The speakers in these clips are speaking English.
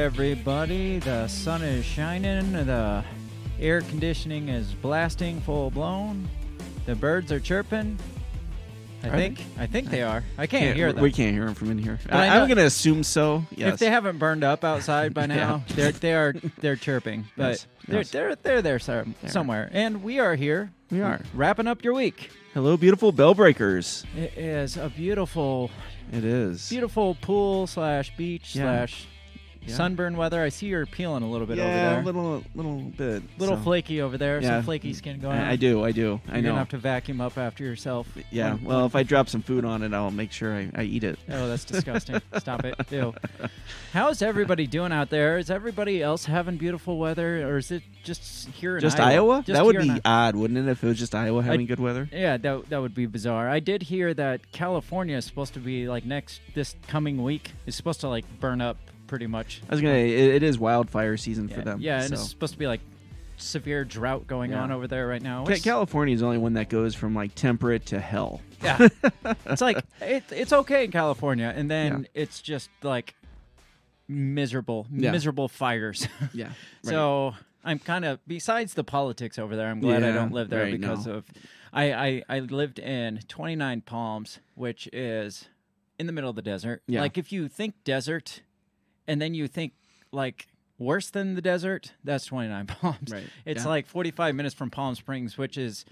everybody. The sun is shining, the air conditioning is blasting full blown, the birds are chirping. I Are think I think they are. I can't, hear them. We can't hear them from in here. But I am gonna assume so. Yes. If they haven't burned up outside by Yeah. now, they're they are they're chirping, but Yes, they're yes. they're they're there some, somewhere. And we are here. We are. wrapping up your week. Hello, beautiful bell breakers. It is a beautiful, It is. beautiful pool slash beach Yeah. slash Yeah. sunburn weather. I see you're peeling a little bit yeah, over there. Yeah, a little, little bit. little so. flaky over there. Yeah. Some flaky skin going on. I, I do. I do. I You're know. gonna have to vacuum up after yourself. yeah. When- Well, if I drop some food on it, I'll make sure I, I eat it. Oh, that's disgusting. Stop it. Ew. How's everybody doing out there? Is everybody else having beautiful weather, or is it just here in Just Iowa? Iowa? Just that would be I- odd, wouldn't it, if it was just Iowa having good weather? Yeah, that, that would be bizarre. I did hear that California is supposed to be like next this coming week is supposed to like burn up pretty much. I was gonna. It, it is wildfire season yeah, for them. Yeah, and so. it's supposed to be like severe drought going Yeah. on over there right now. It's- California is the only one that goes from like temperate to hell. Yeah, it's like it, it's okay in California, and then Yeah. it's just like miserable, miserable fires. Yeah. right. So I'm kind of besides the politics over there. I'm glad I don't live there right, because no. of I, I I lived in 29 Palms, which is in the middle of the desert. Yeah. Like if you think desert, and then you think like worse than the desert, that's 29 Palms. Right. It's Yeah. like 45 minutes from Palm Springs, which is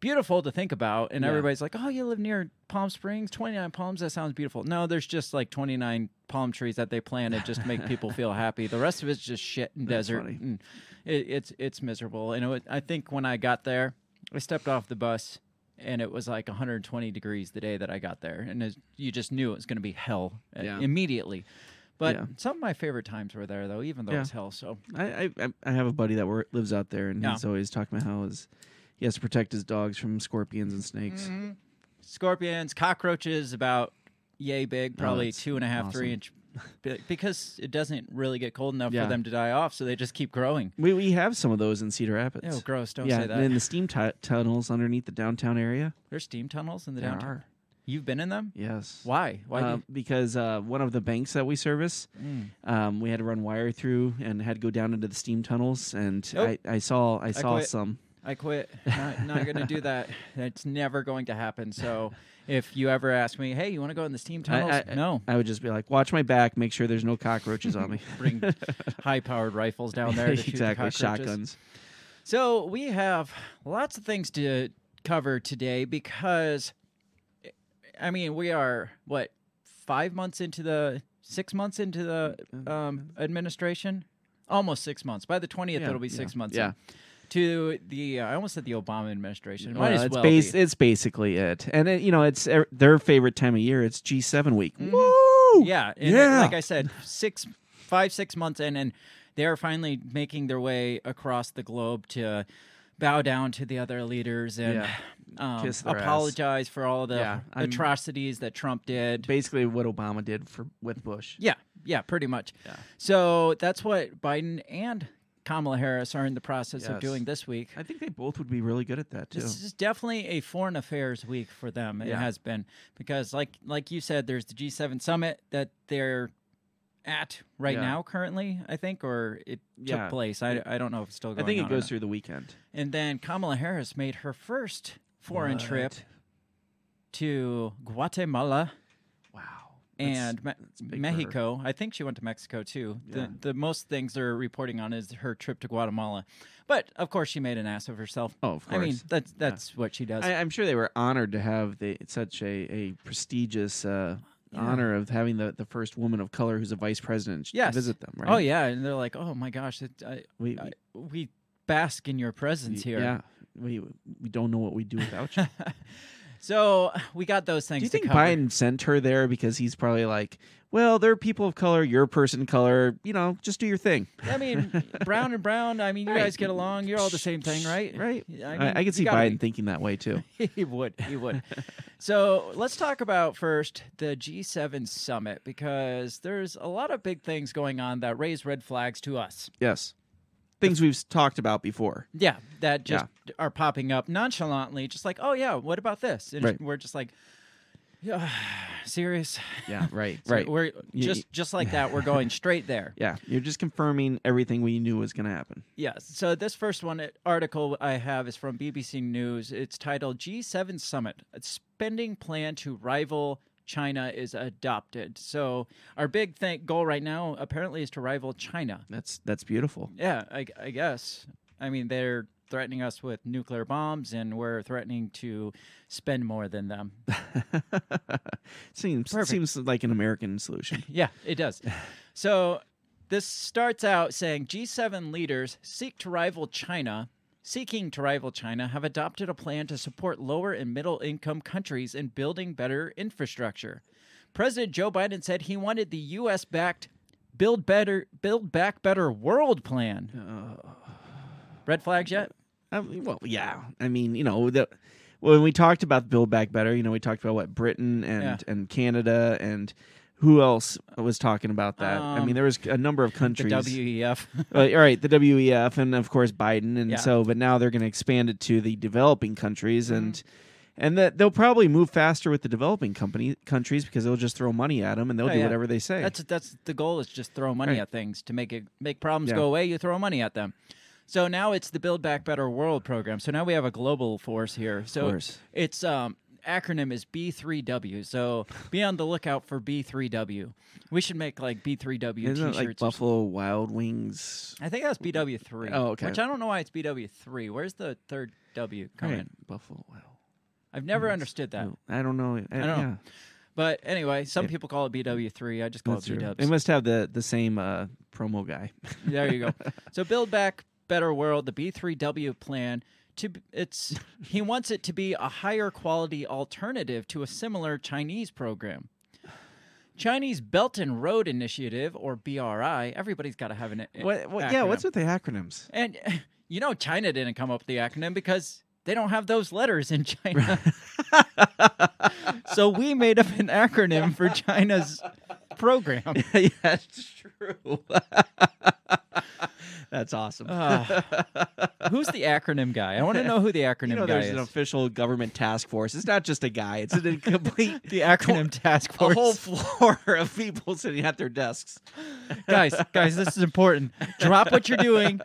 beautiful to think about. And Yeah. everybody's like, "Oh, you live near Palm Springs, 29 palms. That sounds beautiful." No, there's just like 29 palm trees that they planted just to make people feel happy. The rest of it's just shit and That's desert. funny. And it, it's it's miserable. And it, I think when I got there, I stepped off the bus. And it was like 120 degrees the day that I got there, and you just knew it was going to be hell uh, Yeah. immediately. But Yeah. some of my favorite times were there, though, even though Yeah. was hell. So I, I I- have a buddy that wor- lives out there, and Yeah. he's always talking about how his, he has to protect his dogs from scorpions and snakes. Mm-hmm. scorpions, cockroaches, about yay big, probably that's two and a half, three awesome. inch, because it doesn't really get cold enough for them to die off, so they just keep growing. We we have some of those in Cedar Rapids. Oh, gross! Don't yeah, say that. and in the steam tu- tunnels underneath the downtown area. There's steam tunnels in the There downtown. are. You've been in them? Yes. Why? Why? Uh, because uh, one of the banks that we service, Mm. um, we had to run wire through and had to go down into the steam tunnels, and. I, I saw I saw quit. some. I quit. Not, not going to do that. It's never going to happen. So, if you ever ask me, "Hey, you want to go in the steam tunnels?" I, I, no. I would just be like, watch my back, make sure there's no cockroaches on me. Bring high-powered rifles down there. Shoot the exactly, shotguns. So we have lots of things to cover today because, I mean, we are what five months into the six months into the um, administration, almost six months. By the twentieth, Yeah, it'll be yeah, six months. yeah. in. To the, uh, I almost said the Obama administration. Might Well, as it's well bas- it's basically it, and it, you know it's er, their favorite time of year. It's G7 week. Mhm. Woo! Yeah, and it- Yeah. like I said, six, five, six months in, and they are finally making their way across the globe to bow down to the other leaders and Yeah. Um, Kiss their apologize for all the Yeah, I'm- atrocities that Trump did. Basically, what Obama did for with Bush. yeah, yeah, pretty much. Yeah. So that's what Biden and Kamala Harris are in the process of Yes. doing this week. I think they both would be really good at that too. This is definitely a foreign affairs week for them. It Yeah. has been because, like like you said, there's the G7 summit that they're at right Yeah. now, currently. I think, or it Yeah. took place. I, I don't know if it's still I think on it or goes not. through the weekend. And then Kamala Harris made her first foreign trip to Guatemala Wow. and Me- that's big for her. Mexico. I think she went to Mexico too. Yeah. The the most things they're reporting on is her trip to Guatemala. But of course, she made an ass of herself. Oh, of course. I mean, that's that's what she does. I, I'm sure they were honored to have the, such a, a prestigious uh, Yeah. honor of having the, the first woman of color who's a vice president Yes. visit them. Right? Oh yeah, and they're like, "Oh my gosh, it, I, We, I, we bask in your presence we- here." Yeah. We we don't know what we'd do without you. so we got those things. do you to think cover. Biden sent her there because he's probably like, well, they're people of color, you're a person of color. You know, just do your thing. I mean, brown and brown. I mean, you Right. guys get along. You're all the same thing, right? Right. I, I, mean, I, you can see Biden thinking that way too. he would. He would. so let's talk about first the G7 summit because there's a lot of big things going on that raise red flags to us. Yes. Things we've talked about before. Yeah, that just are popping up nonchalantly, just like, oh yeah, what about this? And Right. we're just like, Yeah, serious. Yeah, right, So right. We're just just like that. We're going straight there. Yeah, you're just confirming everything we knew was going to happen. Yes. So this first one uh, article I have is from BBC News. It's titled G7 Summit: A Spending Plan to Rival China is Adopted. So our big thing, goal right now apparently is to rival China. That's that's beautiful. Yeah, I, I guess. I mean, they're threatening us with nuclear bombs, and we're threatening to spend more than them. seems Perfect. seems like an American solution. Yeah, it does. So this starts out saying G7 leaders seek to rival China, seeking to rival China, have adopted a plan to support lower and middle income countries in building better infrastructure. President Joe Biden said he wanted the US backed Build Better Build Back Better World plan. Uh. Red flags yet? I mean, well, yeah. I mean, you know, the, when we talked about Build Back Better, you know, we talked about what Britain and Yeah. and Canada and who else was talking about that? I Um, mean, there was a number of countries. The. WEF. Uh, all right, the WEF and of course Biden, and Yeah. so, but now they're going to expand it to the developing countries, and Mm-hmm. and that they'll probably move faster with the developing company countries because they'll just throw money at them and they'll Oh, do yeah. whatever they say. That's that's the goal is just throw money Right. at things to make it make problems Yeah. go away. You throw money at them. So now it's the Build Back Better World program. So now we have a global force here. So course. its um, acronym is B3W. So be on the lookout for B3W. We should make like B3W Isn't it t-shirts. like or Buffalo Wild Wings? I think that's BW3. Oh, okay. Which I don't know why it's BW3. Where's the third W coming? Right, Buffalo Wild. I've never understood that. No, I don't know. I, don't know. But anyway, some Yeah. people call it BW3. I just call that's it. B-dubs. They must have the the same uh, promo guy. There you go. so build back better world, the B3W plan to it's he wants it to be a higher quality alternative to a similar Chinese program. Chinese Belt and Road Initiative or BRI, everybody's got to have an a- What, what, yeah, what's with the acronyms? And you know China didn't come up with the acronym because they don't have those letters in China. so we made up an acronym for China's program. yeah, that's true. that's awesome. Ah. who's the acronym guy? I want to know who the acronym you know, guy there's is. an official government task force. It's not just a guy; it's a complete the acronym task force. a whole floor of people sitting at their desks. guys, guys, this is important. Drop what you're doing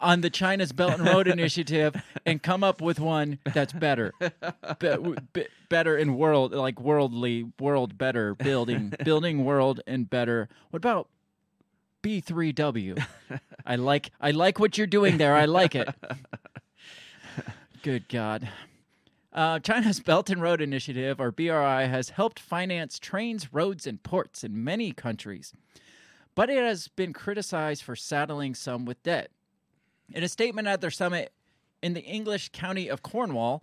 on the China's Belt and Road Initiative and come up with one that's better, Be- be- better in world, like worldly, world better, building, building world and better. What about B3W? I like, I like what you're doing there. I like it. Good God. Uh, China's Belt and Road Initiative, or BRI, has helped finance trains, roads, and ports in many countries, but it has been criticized for saddling some with debt. In a statement at their summit in the English county of Cornwall,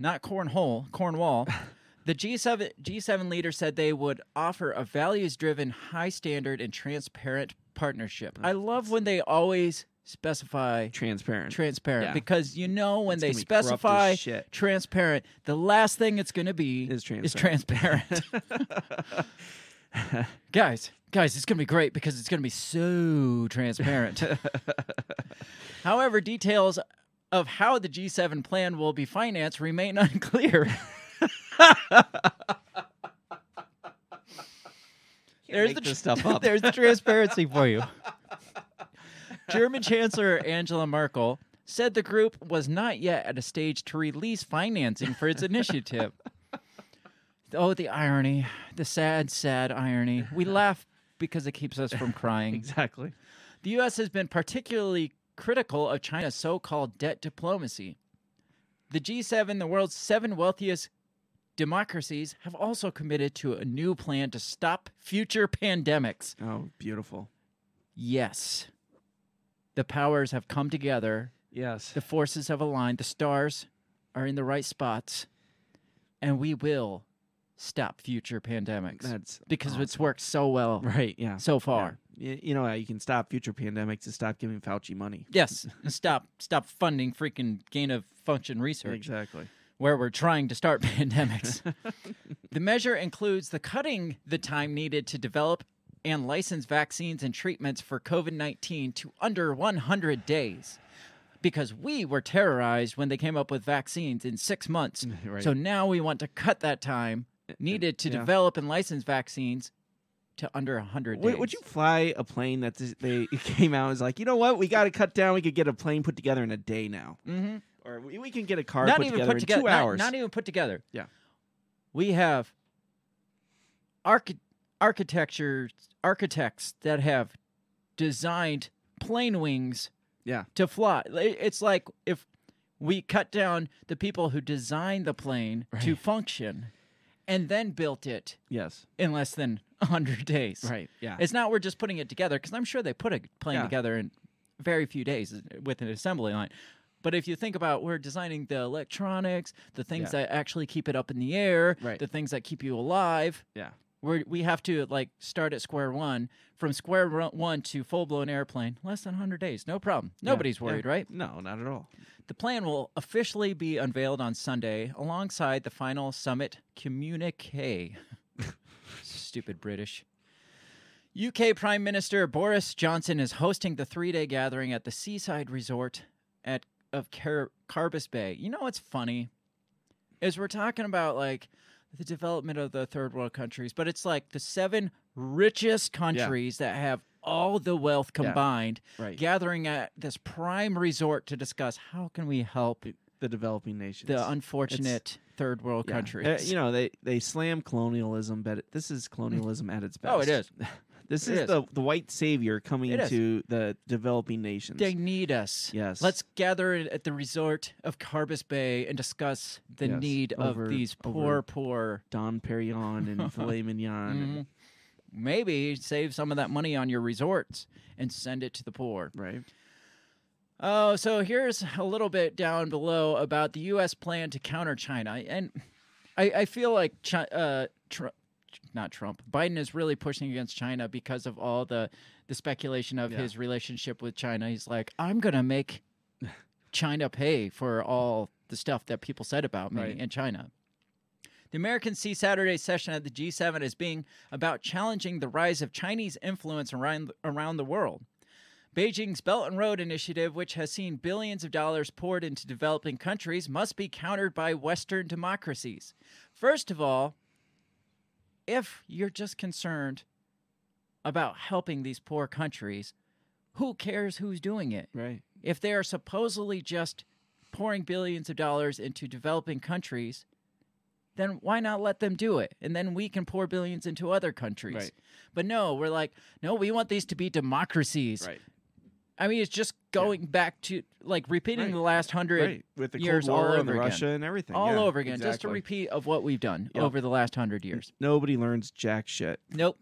not Cornhole, Cornwall, the G7, G7 leader said they would offer a values driven, high standard, and transparent partnership. I love when they always specify Transparent. transparent Yeah. because you know when It's they gonna be corrupt as specify transparent, the last thing it's going to be Is is transparent. guys, guys, it's going to be great because it's going to be so transparent. However, details of how the G7 plan will be financed remain unclear. There's the stuff up. There's the transparency for you. German Chancellor Angela Merkel said the group was not yet at a stage to release financing for its initiative. Oh, the irony, the sad, sad irony. We laugh because it keeps us from crying. exactly. The U.S. has been particularly critical of China's so called debt diplomacy. The G7, the world's seven wealthiest democracies, have also committed to a new plan to stop future pandemics. Oh, beautiful. Yes. The powers have come together, Yes. the forces have aligned, the stars are in the right spots, and we will stop future pandemics That's because awesome. it's worked so well right. Yeah. so far. Yeah. You know how you can stop future pandemics and stop giving Fauci money. Yes, and stop stop funding freaking gain of function research Exactly. Where we're trying to start pandemics. the measure includes the cutting the time needed to develop and license vaccines and treatments for COVID-19 to under 100 days. Because we were terrorized when they came up with vaccines in 6 months. Right. So now we want to cut that time needed to yeah. develop and license vaccines to under 100 days. Would, you fly a plane that they came out and was like, you know what, we got to cut down. We could get a plane put together in a day now, hmm or we, we can get a car Not put even together put in together. two not- hours. Not, even put together. Yeah. We have archi- architecture architects that have designed plane wings Yeah. to fly. It's like if we cut down the people who designed the plane to function and then built it yes, in less than 100 days. right, yeah, It's not we're just putting it together because I'm sure they put a plane Yeah. together in very few days uh, with an assembly line. But if you think about we're designing the electronics, the things Yeah. that actually keep it up in the air, Right. the things that keep you alive, yeah, we we have to like start at square one. From square one to full blown airplane, less than 100 days, no problem. Nobody's yeah. worried, right? No, not at all. The plan will officially be unveiled on Sunday alongside the final summit communique. Stupid British. UK Prime Minister Boris Johnson is hosting the three day gathering at the seaside resort at of Car- Carbis Bay. You know what's funny? Is we're talking about like the development of the third world countries, but it's like the seven richest countries that have all the wealth Yeah. combined Right, gathering at this prime resort to discuss how can we help the developing nations. the unfortunate third world Yeah. countries. Uh, you know, they they slam colonialism, but it- this is colonialism at its best. oh, it is. This is, is. the the white savior coming It is. to the developing nations. They need us. Yes. Let's gather at the resort of Carbis Bay and discuss the Yes. need Over- of these poor, poor. Don Perignon and filet mignon. and- Mhm. Maybe save some of that money on your resorts and send it to the poor. right. Oh, so here's a little bit down below about the U.S. plan to counter China, and I, I feel like Chi- uh, Tr- not Trump, Biden is really pushing against China because of all the the speculation of Yeah. his relationship with China. He's like, I'm gonna make China pay for all the stuff that people said about me Right. in China. The American Sea Saturday session at the G7 is being about challenging the rise of Chinese influence around around the world. Beijing's Belt and Road Initiative, which has seen billions of dollars poured into developing countries, must be countered by Western democracies. First of all, if you're just concerned about helping these poor countries, who cares who's doing it? Right. If they are supposedly just pouring billions of dollars into developing countries, then why not let them do it? And then we can pour billions into other countries. Right. But no, we're like, no, we want these to be democracies. Right. I mean, it's just going back to like repeating Right. the last hundred Right. With the years Cold War all and over the again. Russia and everything. all Yeah, over again, just a repeat of what we've done Yep. over the last hundred years. Nobody learns jack shit. Nope.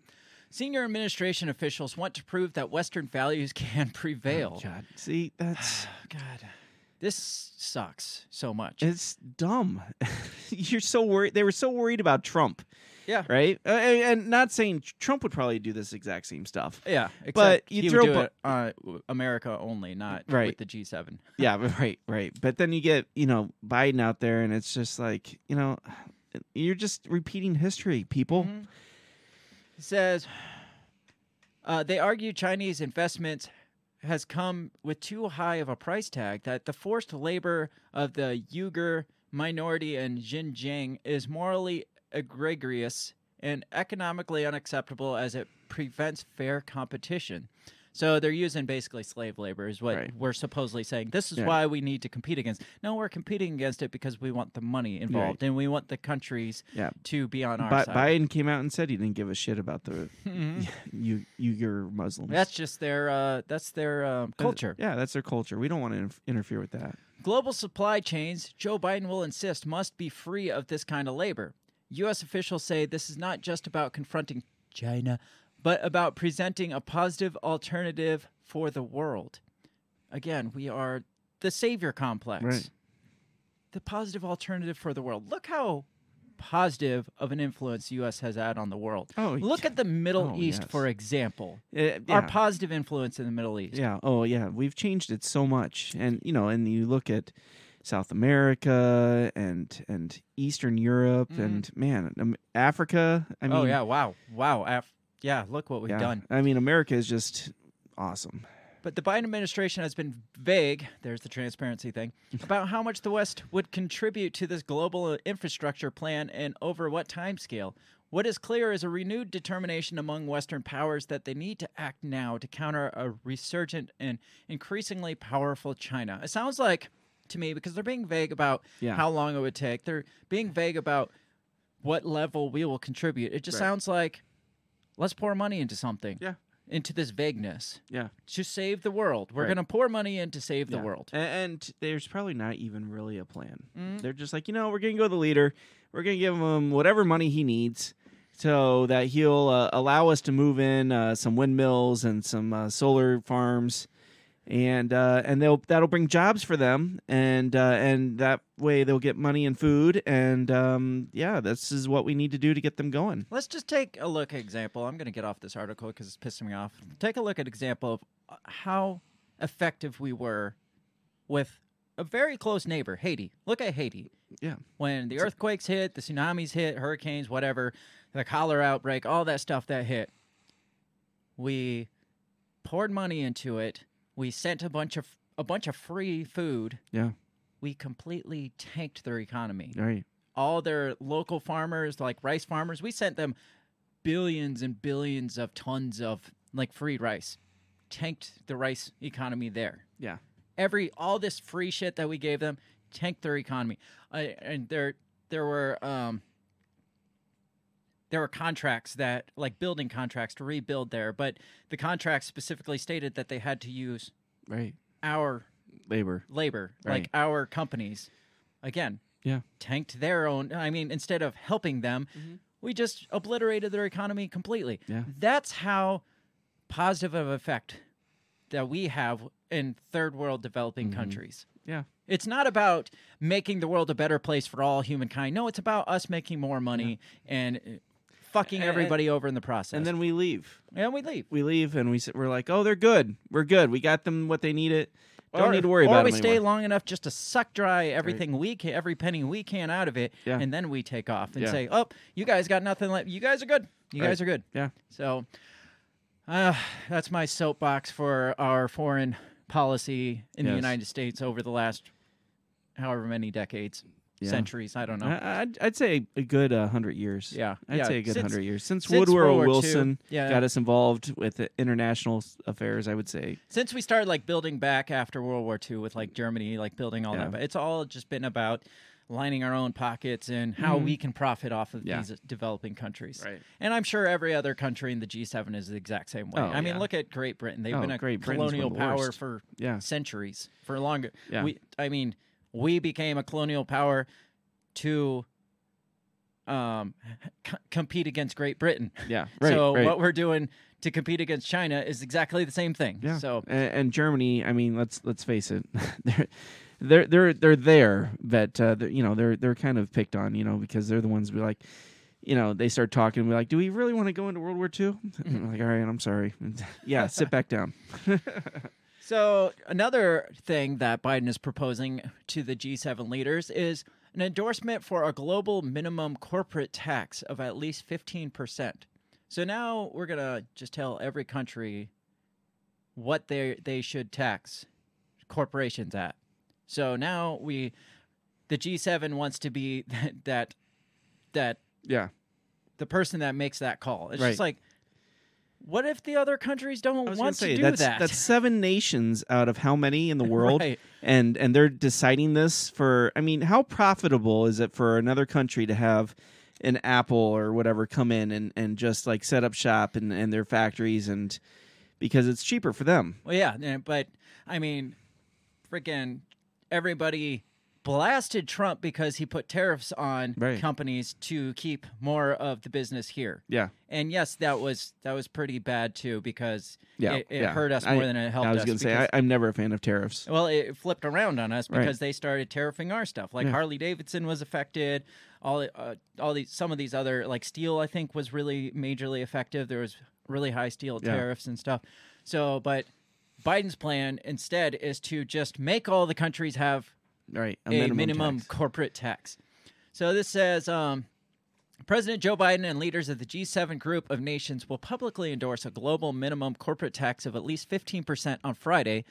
Senior administration officials want to prove that Western values can prevail. Oh, God. See, that's God, this sucks so much. it's dumb. You're so worried. They were so worried about Trump, yeah, right? Uh, and, and not saying Trump would probably do this exact same stuff. yeah. But you he throw would do bu- it uh, America only, not Right. with the G7. yeah, right, right. But then you get, you know, Biden out there and it's just like, you know, you're just repeating history, people. Mhm. It says uh, they argue Chinese investments has come with too high of a price tag that the forced labor of the Uyghur minority in Xinjiang is morally egregious and economically unacceptable as it prevents fair competition. So they're using basically slave labor is what Right. we're supposedly saying. This is Yeah. why we need to compete against. No, we're competing against it because we want the money involved and we want the countries Yeah. to be on our Bi- side. Biden came out and said he didn't give a shit about the Mhm. you Uyghur Muslims. That's just their uh, that's their um, Uh, culture. Yeah, that's their culture. We don't want to inf- interfere with that. Global supply chains, Joe Biden will insist, must be free of this kind of labor. U.S. officials say this is not just about confronting China, but about presenting a positive alternative for the world. Again, we are the savior complex. Right. The positive alternative for the world. Look how positive of an influence the U.S. has had on the world. Oh, Look at the Middle Oh, East, yes. for example. Uh, Our positive influence in the Middle East. Yeah. Oh, yeah. We've changed it so much, and you know, and you look at South America and and Eastern Europe, Mhm. and man, um, Africa. I mean, oh yeah, wow, wow. Af- yeah, look what we've yeah. done. I mean, America is just awesome. But the Biden administration has been vague, there's the transparency thing, about how much the West would contribute to this global infrastructure plan and over what time scale. What is clear is a renewed determination among Western powers that they need to act now to counter a resurgent and increasingly powerful China. It sounds like, to me, because they're being vague about Yeah. how long it would take, they're being vague about what level we will contribute. It just Right. sounds like let's pour money into something, Yeah. into this vagueness Yeah. to save the world. We're Right. going to pour money in to save the world. And, there's probably not even really a plan. Mhm. They're just like, you know, we're going to go to the leader. We're going to give him whatever money he needs so that he'll uh, allow us to move in uh, some windmills and some uh, solar farms. And uh, and they'll that'll bring jobs for them, and uh, and that way they'll get money and food, and um, yeah, this is what we need to do to get them going. Let's just take a look at example. I'm going to get off this article because it's pissing me off. Take a look at example of uh, how effective we were with a very close neighbor, Haiti. Look at Haiti. Yeah, When the earthquakes hit, the tsunamis hit, hurricanes, whatever, the cholera outbreak, all that stuff that hit, we poured money into it. We sent a bunch of a bunch of free food. yeah, We completely tanked their economy. right, all their local farmers, like rice farmers, we sent them billions and billions of tons of like free rice. Tanked the rice economy there. yeah, Every all this free shit that we gave them tanked their economy. Uh, and there there were um there were contracts that like building contracts to rebuild there, but the contracts specifically stated that they had to use right. our Labor, labor, like our companies, again, yeah, tanked their own. I mean, instead of helping them, Mhm. we just obliterated their economy completely. Yeah. That's how positive of effect that we have in third world developing Mhm. countries. yeah, It's not about making the world a better place for all humankind. No, it's about us making more money and uh, fucking everybody over in the process. and then we leave. and we leave. we leave and we s- we're like, oh, they're good. We're good. We got them what they needed. Don't or, need to worry or about we stay anymore. long enough just to suck dry everything we can, every penny we can out of it, Yeah. and then we take off and Yeah. say, "Oh, you guys got nothing left. You guys are good. You Right. guys are good." Yeah. So, uh, that's my soapbox for our foreign policy in the United States over the last however many decades, Yeah. centuries. I don't know. I, I'd, I'd say a good uh, hundred years. yeah, I'd yeah. say a good Since- hundred years since, since Woodrow World War II, Wilson yeah. got us involved with the international s- affairs. I would say, since we started like building back after World War II with like Germany, like building all Yeah. that, but it's all just been about lining our own pockets and how Mhm. we can profit off of Yeah. these developing countries. right? And I'm sure every other country in the G7 is the exact same way. Oh, I mean, yeah. look at Great Britain; they've Oh, been a Great Britain's one colonial the power worst. for Yeah, centuries, for longer. Yeah. We, I mean, we became a colonial power to um, c- compete against Great Britain. yeah, right. so right. what we're doing to compete against China is exactly the same thing. yeah. So and, and Germany. I mean, let's let's face it. they're they're they're they're there, but uh, they're, you know they're they're kind of picked on, you know, because they're the ones we like. You know, they start talking. and We're like, "Do we really want to go into World War II?" And we're like, "All right, I'm sorry." yeah, sit back down. So, another thing that Biden is proposing to the G7 leaders is an endorsement for a global minimum corporate tax of at least 15%. So now we're going to just tell every country what they they should tax corporations at. So now we the G7 wants to be that that, that Yeah, the person that makes that call. It's Right. just like what if the other countries don't I was gonna want say to do that's that? that's seven nations out of how many in the world, Right. and and they're deciding this for. I mean, how profitable is it for another country to have an Apple or whatever come in and and just like set up shop and and their factories and because it's cheaper for them. Well, yeah, but I mean, freaking everybody blasted Trump because he put tariffs on Right. companies to keep more of the business here. Yeah, And yes, that was that was pretty bad too because yeah, it, it yeah. hurt us I- more than it helped I was gonna say I, I'm never a fan of tariffs. well, it flipped around on us Right. because they started tariffing our stuff. Like Yeah. Harley Davidson was affected. All uh, all these some of these other like steel, I think, was really majorly effective. There was really high steel tariffs and stuff. So, but Biden's plan instead is to just make all the countries have Right, a minimum, tax. corporate tax. So this says um, President Joe Biden and leaders of the G7 group of nations will publicly endorse a global minimum corporate tax of at least 15% on Friday,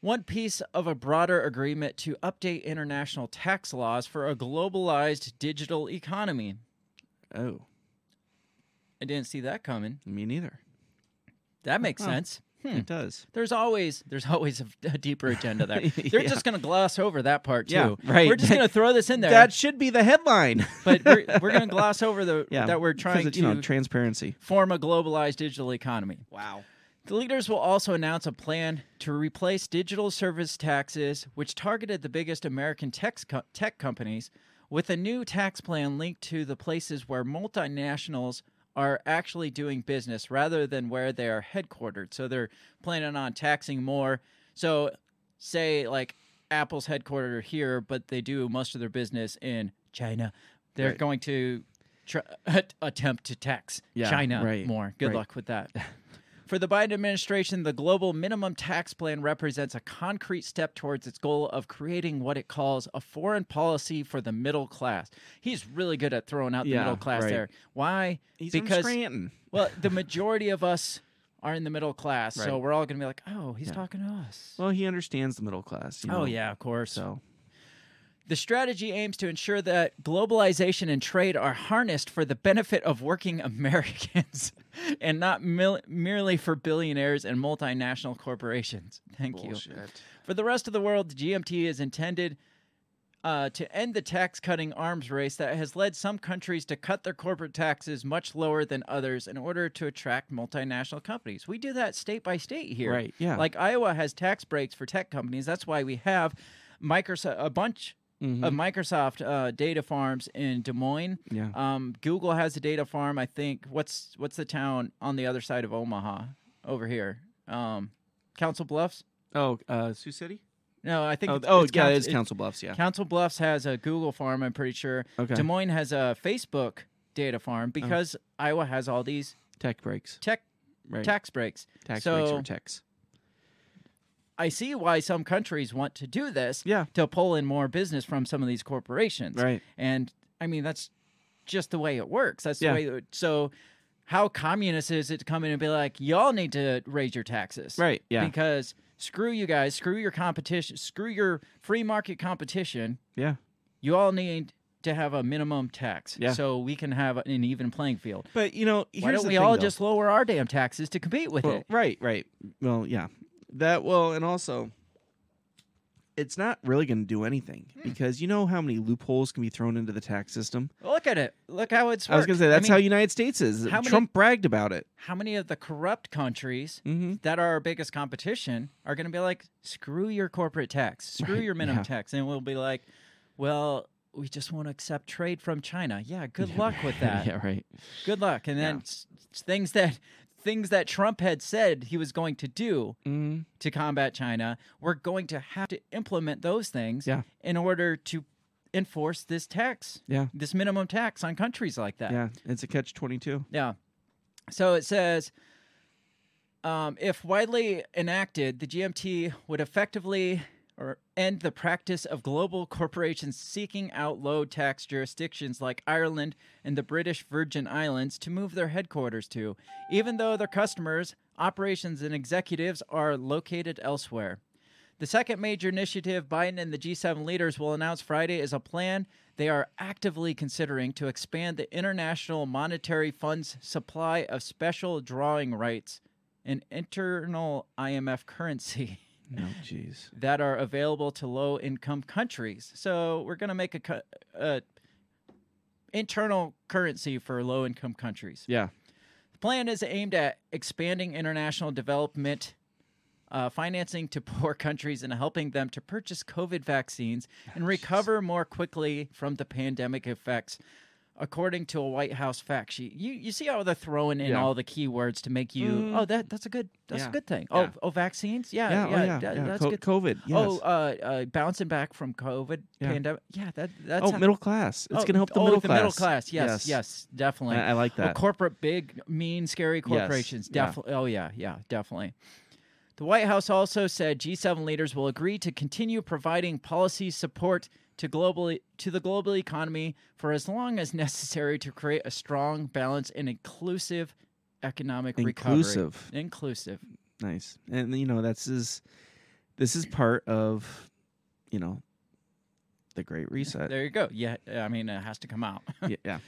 one piece of a broader agreement to update international tax laws for a globalized digital economy. Oh, I didn't see that coming. me neither. That makes sense. Hmm. It does. There's always there's always a, a deeper agenda there. They're Yeah. just going to gloss over that part too. Yeah, right. We're just going to throw this in there. That should be the headline. but we're, we're going to gloss over the yeah, that we're trying to you know transparency. form a globalized digital economy. Wow. The leaders will also announce a plan to replace digital service taxes, which targeted the biggest American tech, co- tech companies, with a new tax plan linked to the places where multinationals are actually doing business rather than where they are headquartered. So they're planning on taxing more. So, say like Apple's headquartered here, but they do most of their business in China. They're Right. going to try, attempt to tax Yeah, China right, more. Good right. luck with that. For the Biden administration, the global minimum tax plan represents a concrete step towards its goal of creating what it calls a foreign policy for the middle class. He's really good at throwing out the Yeah, middle class right. there. Why? He's because Scranton. well, the majority of us are in the middle class, so we're all going to be like, "Oh, he's Yeah. talking to us." Well, he understands the middle class. you oh yeah, of course. So The strategy aims to ensure that globalization and trade are harnessed for the benefit of working Americans and not mil- merely for billionaires and multinational corporations. Thank you. For the rest of the world, the GMT is intended uh, to end the tax cutting arms race that has led some countries to cut their corporate taxes much lower than others in order to attract multinational companies. We do that state by state here. Right, yeah. Like Iowa has tax breaks for tech companies. That's why we have Microsoft, a bunch Mhm. of Microsoft uh, data farms in Des Moines. Yeah. Um, Google has a data farm. I think what's what's the town on the other side of Omaha over here? Um, Council Bluffs. Oh, uh, Sioux City. No, I think. Oh, it's, oh it's yeah, Council, it's Council Bluffs. Yeah. Council Bluffs has a Google farm. I'm pretty sure. Okay. Des Moines has a Facebook data Oh. farm because Iowa has all these Tech breaks. tech Right. tax breaks. Tax so breaks or techs. I see why some countries want to do this Yeah. to pull in more business from some of these corporations. Right. And I mean, that's just the way it works. That's Yeah. the way. So, how communist is it to come in and be like, y'all need to raise your taxes? Right. Yeah. Because screw you guys, screw your competition, screw your free market competition. yeah. You all need to have a minimum tax Yeah. so we can have an even playing field. But you know, here's Why don't we thing, all though. just lower our damn taxes to compete with Well, it? right, right. Well, yeah. That well, and also, it's not really going to do anything Hmm. because you know how many loopholes can be thrown into the tax system. Look at it. Look how it's. I was going to say that's mean, how United States is. how many- Trump bragged about it. how many of the corrupt countries Mm-hmm. that are our biggest competition are going to be like, screw your corporate tax, screw Right, your minimum yeah. tax, and we'll be like, well, we just want to accept trade from China. Yeah, good luck with that. yeah, right. Good luck. And then Yeah. s- things that things that Trump had said he was going to do Mm-hmm. to combat China, we're going to have to implement those things Yeah. in order to enforce this tax, Yeah, this minimum tax on countries like that. yeah. It's a catch twenty two. Yeah. So it says um, if widely enacted, the GMT would effectively or end the practice of global corporations seeking out low tax jurisdictions like Ireland and the British Virgin Islands to move their headquarters to, even though their customers, operations, and executives are located elsewhere. The second major initiative Biden and the G7 leaders will announce Friday is a plan they are actively considering to expand the International Monetary Fund's supply of special drawing rights an internal IMF currency No, jeez. that are available to low income countries. So we're going to make a, a internal currency for low income countries. Yeah. The plan is aimed at expanding international development uh, financing to poor countries and helping them to purchase COVID vaccines and recover more quickly from the pandemic effects, according to a White House fact sheet. You you see how they're throwing in Yeah. all the keywords to make you Mm. oh that that's a good that's Yeah. a good thing. Yeah. Oh oh vaccines yeah Yeah. yeah, oh, yeah. that- yeah. that's Co- good. COVID. Yes. Oh, uh, uh, bouncing back from COVID Yeah. pandemic. Yeah, that that's oh, how- middle class. It's oh, going to help the oh, middle the class. middle class. Yes, yes, Yes. definitely. I, I like Oh, that. corporate, big, mean, scary corporations. yeah. Definitely. Oh yeah, yeah, definitely. The White House also said G7 leaders will agree to continue providing policy support to globally to the global economy for as long as necessary to create a strong, balanced, and inclusive economic recovery. Inclusive. Inclusive. Nice. And you know, that's is this is part of, you know, the Great Reset. There you go. Yeah, I mean it has to come out. yeah, yeah.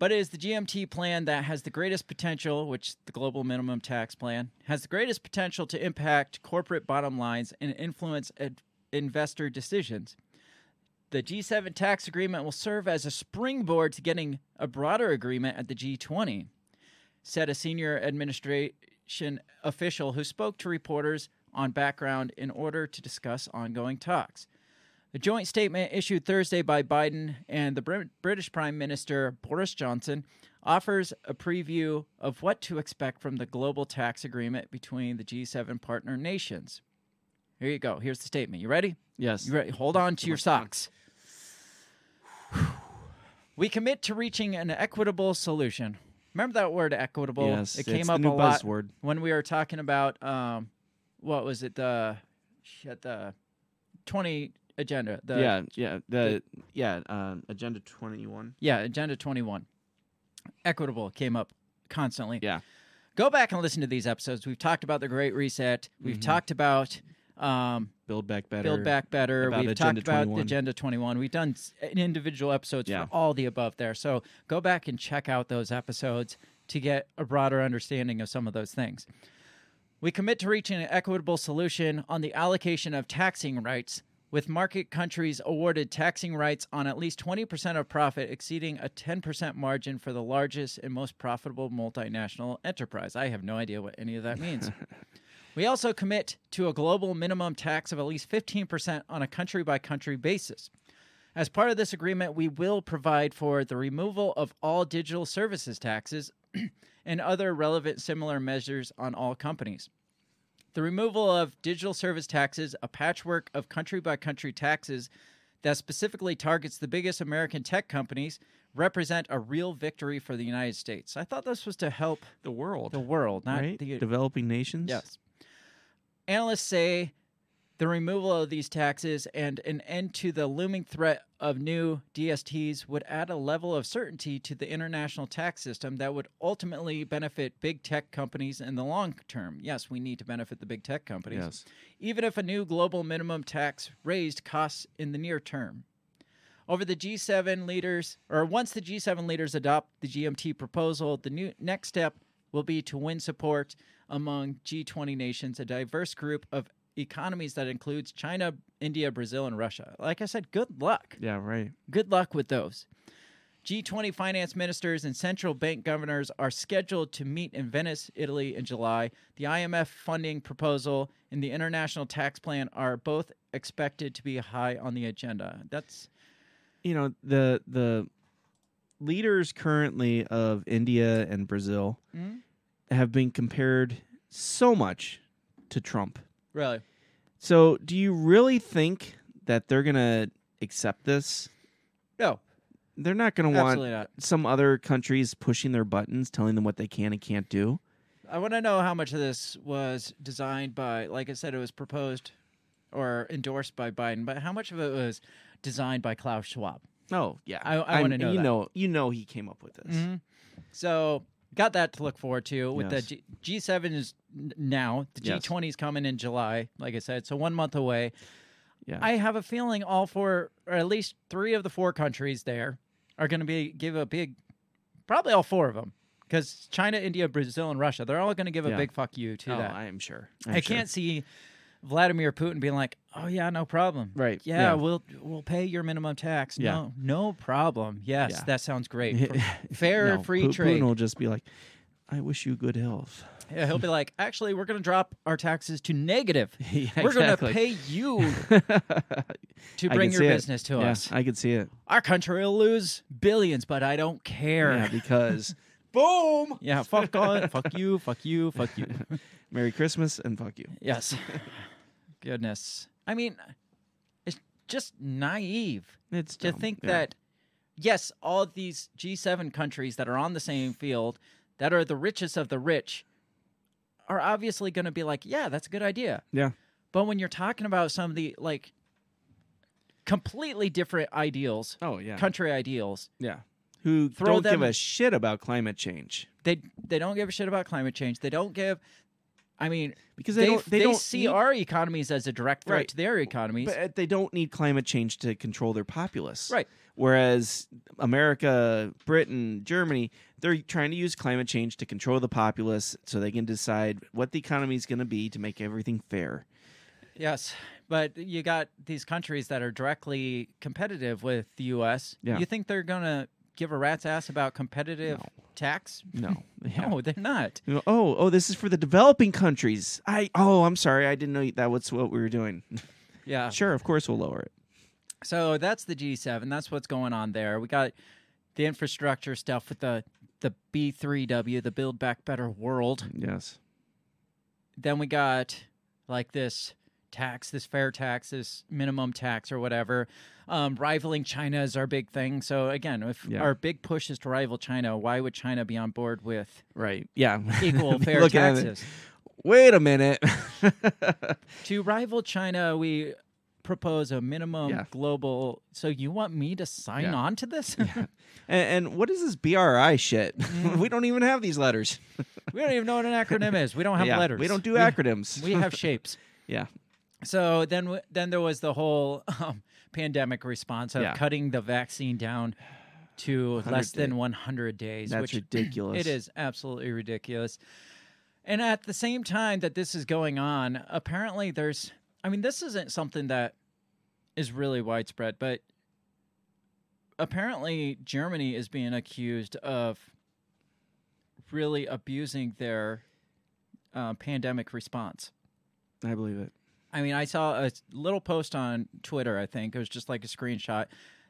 But it is the GMT plan that has the greatest potential, which the global minimum tax plan has the greatest potential to impact corporate bottom lines and influence ad- investor decisions. The G7 tax agreement will serve as a springboard to getting a broader agreement at the G20, said a senior administration official who spoke to reporters on background in order to discuss ongoing talks. A joint statement issued Thursday by Biden and the British Prime Minister Boris Johnson offers a preview of what to expect from the global tax agreement between the G7 partner nations. Here you go. Here's the statement. You ready? Yes. You ready? Hold on to your socks. We commit to reaching an equitable solution. Remember that word equitable? Yes. it came up a lot buzzword. when we were talking about um, what was it? The shit, the twenty agenda. The, yeah, yeah. The, yeah, um, Agenda 21. yeah, agenda twenty one. Equitable came up constantly. Yeah. Go back and listen to these episodes. We've talked about the Great Reset. We've Mhm. talked about um, Build back better. Build Back Better. about We've Agenda talked about 21. Agenda 21. We've done individual episodes Yeah. for all the above there. So go back and check out those episodes to get a broader understanding of some of those things. We commit to reaching an equitable solution on the allocation of taxing rights, with market countries awarded taxing rights on at least 20% of profit, exceeding a 10% margin for the largest and most profitable multinational enterprise. I have no idea what any of that means. We also commit to a global minimum tax of at least 15% on a country by country basis. As part of this agreement, we will provide for the removal of all digital services taxes and other relevant similar measures on all companies. The removal of digital service taxes, a patchwork of country by country taxes that specifically targets the biggest American tech companies, represent a real victory for the United States. I thought this was to help the world. the world, not right? the Developing nations. Yes. Analysts say the removal of these taxes and an end to the looming threat of new DSTs would add a level of certainty to the international tax system that would ultimately benefit big tech companies in the long term. Yes, we need to benefit the big tech companies. Yes. Even if a new global minimum tax raised costs in the near term. Over the G7 leaders, or once the G7 leaders adopt the GMT proposal, the new next step will be to win support among G20 nations, a diverse group of economies that includes China, India, Brazil, and Russia. Like I said, good luck. Yeah, right. Good luck with those. G20 finance ministers and central bank governors are scheduled to meet in Venice, Italy in July. The IMF funding proposal and the international tax plan are both expected to be high on the agenda. That's You know, the the leaders currently of India and Brazil Mhm. have been compared so much to Trump. Really So, do you really think that they're going to accept this? no, They're not going to want absolutely not. some other countries pushing their buttons, telling them what they can and can't do. I want to know how much of this was designed by, like I said, it was proposed or endorsed by Biden, but how much of it was designed by Klaus Schwab? Oh, yeah. I- I I'm- wanna know You that. know, you know he came up with this. Mhm. So got that to look forward to. With Yes. the G- G7 is now, the Yes. G20 is coming in July. Like I said, so one month away. Yeah. I have a feeling all four, or at least three of the four countries there, are going to be give a big, probably all four of them, because China, India, Brazil, and Russia, they're all going to give a Yeah. big fuck you to oh, that. I am sure. I'm I can't see Vladimir Putin being like, "Oh yeah, no problem. Right. Yeah, Yeah. we'll we'll pay your minimum tax. Yeah. No, no problem. Yes, Yeah. that sounds great. Fair No, free Pu- trade. Putin will just be like, "I wish you good health." Yeah, he'll be like, actually, we're going to drop our taxes to negative. yeah, we're going to pay you to bring your see it. business to us. I could see it. Our country will lose billions, but I don't care. Yeah, because Boom. Yeah, fuck all, fuck you, fuck you, fuck you. Merry Christmas and fuck you. Yes. Goodness. I mean, it's just naive It's to dumb. think Yeah. that yes, all of these G7 countries that are on the same field, that are the richest of the rich, are obviously going to be like, yeah, that's a good idea. Yeah. But when you're talking about some of the like completely different ideals, Oh yeah. country ideals, yeah. Who Throw don't give a shit about climate change they they don't give a shit about climate change. They don't give. I mean, because they they, don't. They, don't see need- our economies as a direct threat Right. to their economies. But uh, they don't need climate change to control their populace. Right. Whereas America, Britain, Germany, they're trying to use climate change to control the populace so they can decide what the economy is going to be to make everything fair. Yes, but you got these countries that are directly competitive with the U.S. Yeah. You think they're gonna give a rat's ass about competitive No. tax? No. Yeah. No, they're not. You know, oh, oh, this is for the developing countries. I oh, I'm sorry. I didn't know that was what we were doing. Yeah. sure, of course we'll lower it. So that's the G7. That's what's going on there. We got the infrastructure stuff with the the B3W, the Build Back Better World. Yes. Then we got like this tax, this fair tax, this minimum tax or whatever. Um, rivaling China is our big thing. So again, if Yeah. our big push is to rival China, why would China be on board with Right. Yeah. equal fair Looking at it, taxes? Wait a minute. To rival China, we propose a minimum Yeah. global. So you want me to sign Yeah. on to this? and, and what is this BRI shit? we don't even have these letters. we don't even know what an acronym is. We don't have Yeah, letters. We don't do we, acronyms. We have shapes. yeah. So then, then there was the whole um, pandemic response of Yeah. cutting the vaccine down to 100 less than days. 100 days, That's which ridiculous. it is absolutely ridiculous. And at the same time that this is going on, apparently there's, I mean, this isn't something that is really widespread, but apparently Germany is being accused of really abusing their uh, pandemic response. I believe it. I mean, I saw a little post on Twitter, I think. It was just like a screenshot.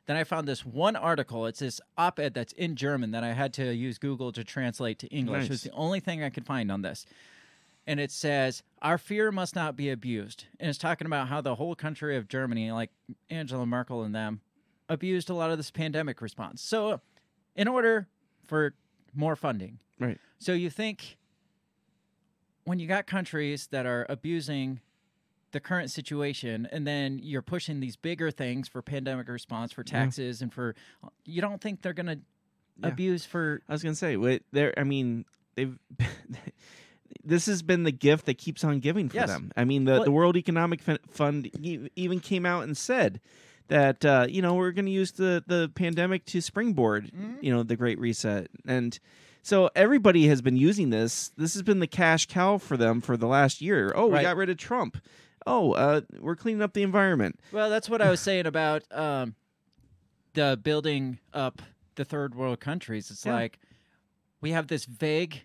Then I found this one article. It's this op ed that's in German that I had to use Google to translate to English. It was the only thing I could find on this. And it says, Our fear must not be abused. And it's talking about how the whole country of Germany, like Angela Merkel and them, abused a lot of this pandemic response. So, in order for more funding, Right. so you think when you got countries that are abusing the current situation and then you're pushing these bigger things for pandemic response for Yeah. taxes and for you don't think they're going to Yeah. abuse for I was gonna say, wait, there. I mean, they've. this has been the gift that keeps on giving for Yes. them. I mean, the Well- the World Economic Fund even came out and said that uh, you know we're going to use the the pandemic to springboard, Mhm. you know, the Great Reset, and so everybody has been using this. This has been the cash cow for them for the last year. Oh, we got rid of Trump. Oh, uh, we're cleaning up the environment. well that's what I was saying about um the building up the third world countries it's Yeah. like we have this vague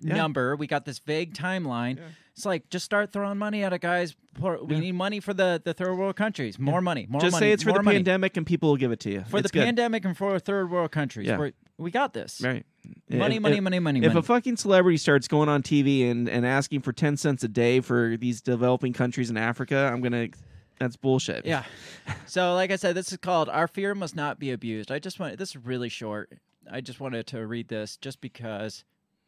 Yeah. number we got this vague timeline Yeah. it's like just start throwing money at it guys we Yeah. need money for the the third world countries more money more Just money say it's for the money. pandemic, and people will give it to you for It's the good. pandemic and for third world countries. Yeah. We're, we got this. Right. Money, If- money, if- money, money, If money. a fucking celebrity starts going on TV and, and asking for 10 cents a day for these developing countries in Africa, I'm going to. That's bullshit. yeah. So, like I said, this is called "Our Fear Must Not Be Abused." I just want this is really short. I just wanted to read this just because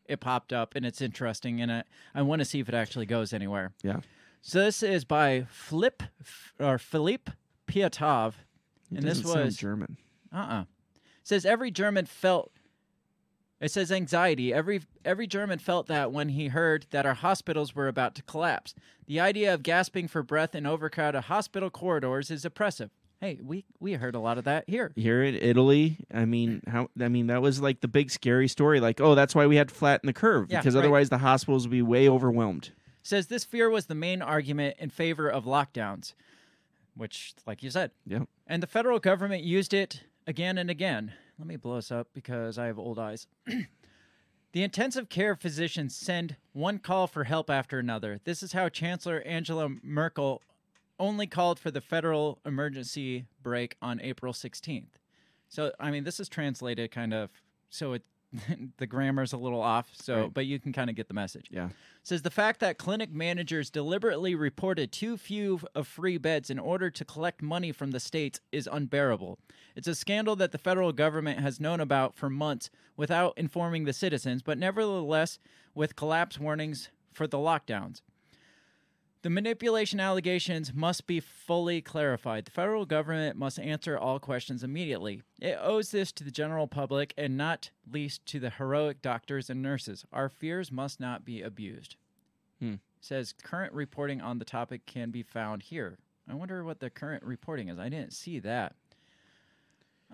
it popped up and it's interesting, and I, I want to see if it actually goes anywhere. Yeah. So this is by Flip or Philippe Piatov. It And this was- German. Uh-uh. says every German felt it says anxiety. Every every German felt that when he heard that our hospitals were about to collapse. The idea of gasping for breath in overcrowded hospital corridors is oppressive. Hey, we we heard a lot of that here. Here in Italy, I mean, how? I mean, that was like the big scary story. Like, oh, that's why we had to flatten the curve Yeah, because right. otherwise the hospitals would be way overwhelmed. Says this fear was the main argument in favor of lockdowns, which like you said. Yep. And the federal government used it again and again. Let me blow this up because I have old eyes. the intensive care physicians send one call for help after another. This is how Chancellor Angela Merkel only called for the federal emergency brake on April 16th. So, I mean, this is translated kind of so it the grammar's a little off, so Right. but you can kind of get the message Yeah. says the fact that clinic managers deliberately reported too few of free beds in order to collect money from the states is unbearable. It's a scandal that the federal government has known about for months without informing the citizens, but nevertheless, with collapse warnings for the lockdowns. The manipulation allegations must be fully clarified. The federal government must answer all questions immediately. It owes this to the general public and not least to the heroic doctors and nurses. Our fears must not be abused. Hmm. Says current reporting on the topic can be found here. I wonder what the current reporting is. I didn't see that.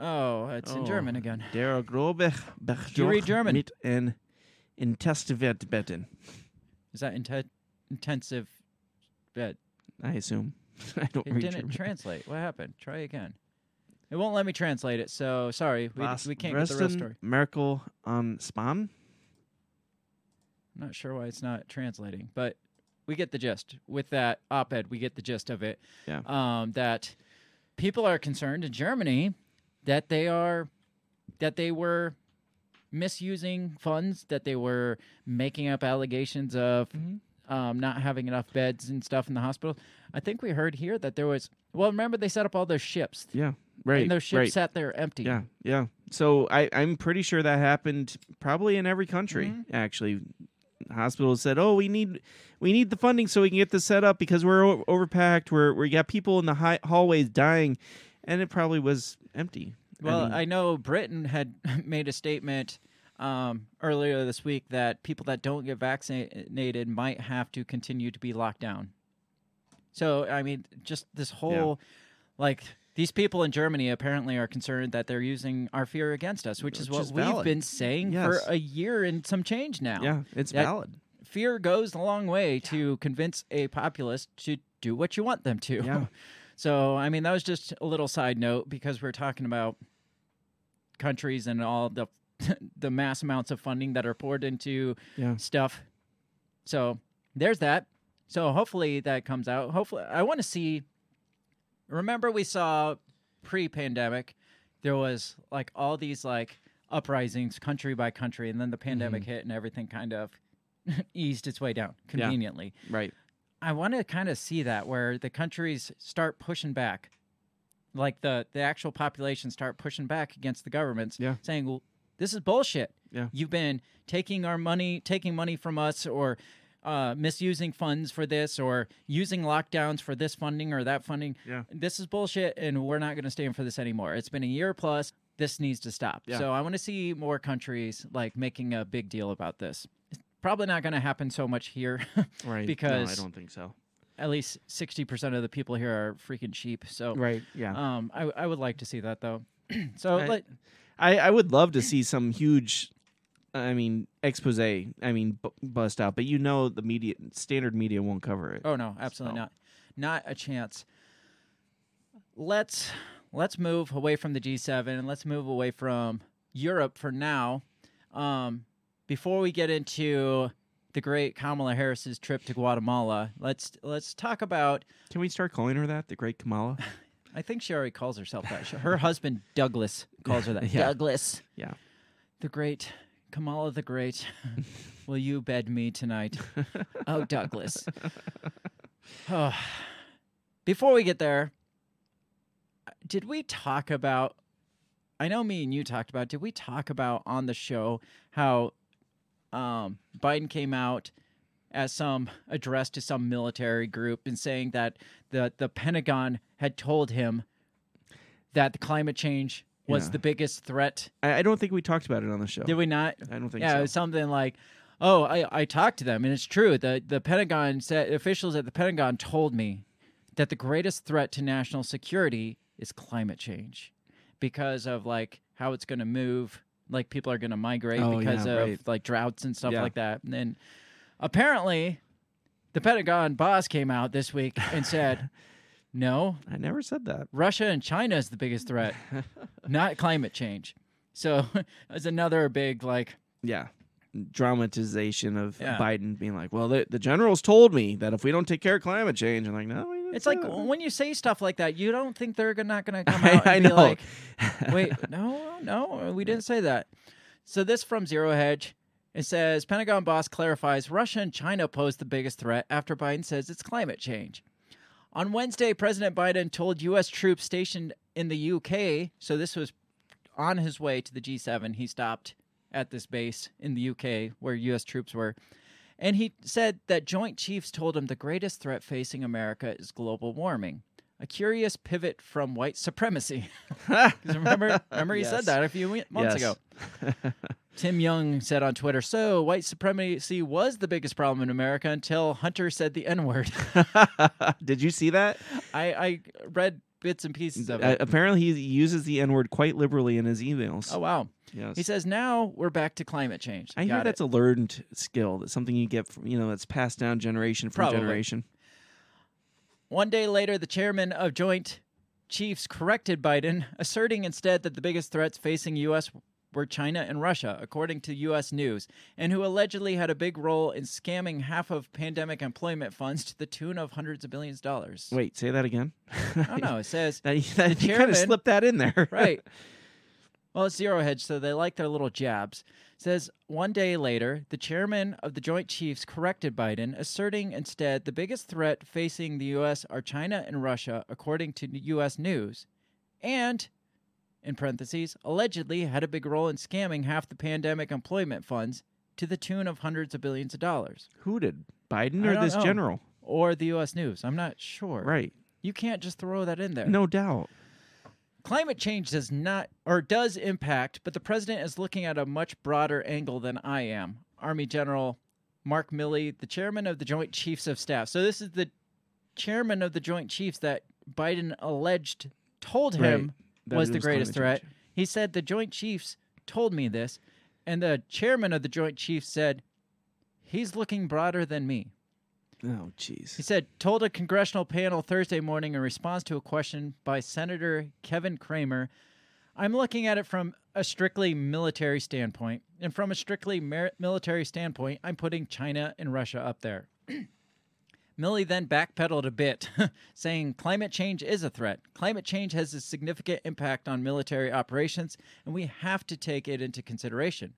Oh, it's in Oh. German again. Der grobe German. mit en Intestiverbeten. Is that inte- intensive? Bed. I assume. I don't It read didn't German. translate. What happened? Try again. It won't let me translate it. So sorry, we, Was we can't get the real story. Merkel on Span? I'm not sure why it's not translating, but we get the gist. With that op-ed, we get the gist of it. Yeah. Um, that people are concerned in Germany that they are that they were misusing funds, that they were making up allegations of Mm-hmm. Um, not having enough beds and stuff in the hospital. I think we heard here that there was. Well, remember they set up all those ships, Yeah. Right. and those ships right. sat there empty. Yeah, yeah. So I, I'm pretty sure that happened probably in every country. Mhm. Actually, hospitals said, "Oh, we need we need the funding so we can get this set up because we're o- overpacked. We're we got people in the hi- hallways dying, and it probably was empty." Well, mean, I know Britain had made a statement um, earlier this week that people that don't get vaccinated might have to continue to be locked down. So, I mean, just this whole, like, these people in Germany apparently are concerned that they're using our fear against us, which is Which what is we've valid. been saying Yes. for a year and some change now. yeah, it's that- valid. Fear goes a long way to convince a populace to do what you want them to. Yeah. So, I mean, that was just a little side note because we're talking about countries and all the the mass amounts of funding that are poured into Yeah. stuff. So, there's that. So, hopefully that comes out. Hopefully I want to see Remember we saw pre-pandemic there was like all these like uprisings country by country and then the mm-hmm. pandemic hit and everything kind of eased its way down conveniently. Right. I want to kind of see that where the countries start pushing back, like the the actual population start pushing back against the governments, Yeah. saying, "Well, this is bullshit. Yeah. You've been taking our money, taking money from us, or uh, misusing funds for this, or using lockdowns for this funding or that funding. Yeah. This is bullshit, and we're not going to stand for this anymore. It's been a year plus. This needs to stop. Yeah. So I want to see more countries like making a big deal about this. It's probably not going to happen so much here. Right. Because- no, I don't think so. at least 60% of the people here are freaking cheap. So Right. Yeah. um, I, I would like to see that though. so I- like, I, I would love to see some huge, I mean, expose. I mean, b- bust out. But you know, the media, standard media, won't cover it. oh no, absolutely So- not. Not a chance. Let's let's move away from the G7 and let's move away from Europe for now. Um, before we get into the great Kamala Harris's trip to Guatemala, let's let's talk about Can we start calling her that, the Great Kamala? I think she already calls herself that. Her husband Douglas calls her that. Yeah. Douglas. Yeah. The great Kamala the Great. Will you bed me tonight? oh, Douglas. Oh. Before we get there, did we talk about I know me and you talked about did we talk about on the show how um, Biden came out as some address to some military group and saying that the the Pentagon had told him that the climate change was Yeah. the biggest threat. I, I don't think we talked about it on the show. Did we not? I don't think yeah, so. it was something like, "Oh, I, I talked to them, and it's true. the The Pentagon said officials at the Pentagon told me that the greatest threat to national security is climate change, because of like how it's going to move. Like people are going to migrate Oh, because yeah, of right. like droughts and stuff Yeah. like that. And then apparently, the Pentagon boss came out this week and said, "No, I never said that. Russia and China is the biggest threat, not climate change." So it's another big like Yeah. Dramatization of Yeah. Biden being like, well, the, the generals told me that if we don't take care of climate change, I'm like, no, we didn't It's say like that." when you say stuff like that, you don't think they're not going to come I- out and I be know. like, "Wait, no, no, we didn't say that." So this from Zero Hedge. It says Pentagon boss clarifies Russia and China pose the biggest threat after Biden says it's climate change. On Wednesday, President Biden told U.S. troops stationed in the UK. So this was on his way to the G7. He stopped at this base in the UK where U.S. troops were. And he said that Joint Chiefs told him the greatest threat facing America is global warming. A curious pivot from white supremacy. remember, remember he said that a few months Yes. ago. Tim Young said on Twitter, "So white supremacy was the biggest problem in America until Hunter said the N word." Did you see that? I, I read bits and pieces of Uh, it. apparently, he uses the N word quite liberally in his emails. oh wow! yes. He says now we're back to climate change. I hear Got it. that's a learned skill. That's something you get from, you know, that's passed down generation from Probably. generation. One day later, the chairman of Joint Chiefs corrected Biden, asserting instead that the biggest threats facing U.S. were China and Russia, according to U.S. News, and who allegedly had a big role in scamming half of pandemic employment funds to the tune of hundreds of billions of dollars. Wait, say that again. I don't know. It says that, that, you kind of slipped that in there. right. Well, it's zero hedge, so they like their little jabs. Says one day later, the chairman of the Joint Chiefs corrected Biden, asserting instead the biggest threat facing the U.S. are China and Russia, according to U.S. News, and, in parentheses, allegedly had a big role in scamming half the pandemic employment funds to the tune of hundreds of billions of dollars. Who did? Biden or this know. general? Or the U.S. News. I'm not sure. Right. You can't just throw that in there. No doubt. Climate change does not or does impact, but the president is looking at a much broader angle than I am. Army General Mark Milley, the chairman of the Joint Chiefs of Staff. So this is the chairman of the Joint Chiefs that Biden alleged told him That was the greatest threat. He said the Joint Chiefs told me this, and the chairman of the Joint Chiefs said he's looking broader than me. Oh, jeez. He said, told a congressional panel Thursday morning in response to a question by Senator Kevin Cramer, I'm looking at it from a strictly military standpoint. And from a strictly mer- military standpoint, I'm putting China and Russia up there. Milley then backpedaled a bit, saying climate change is a threat. Climate change has a significant impact on military operations, and we have to take it into consideration.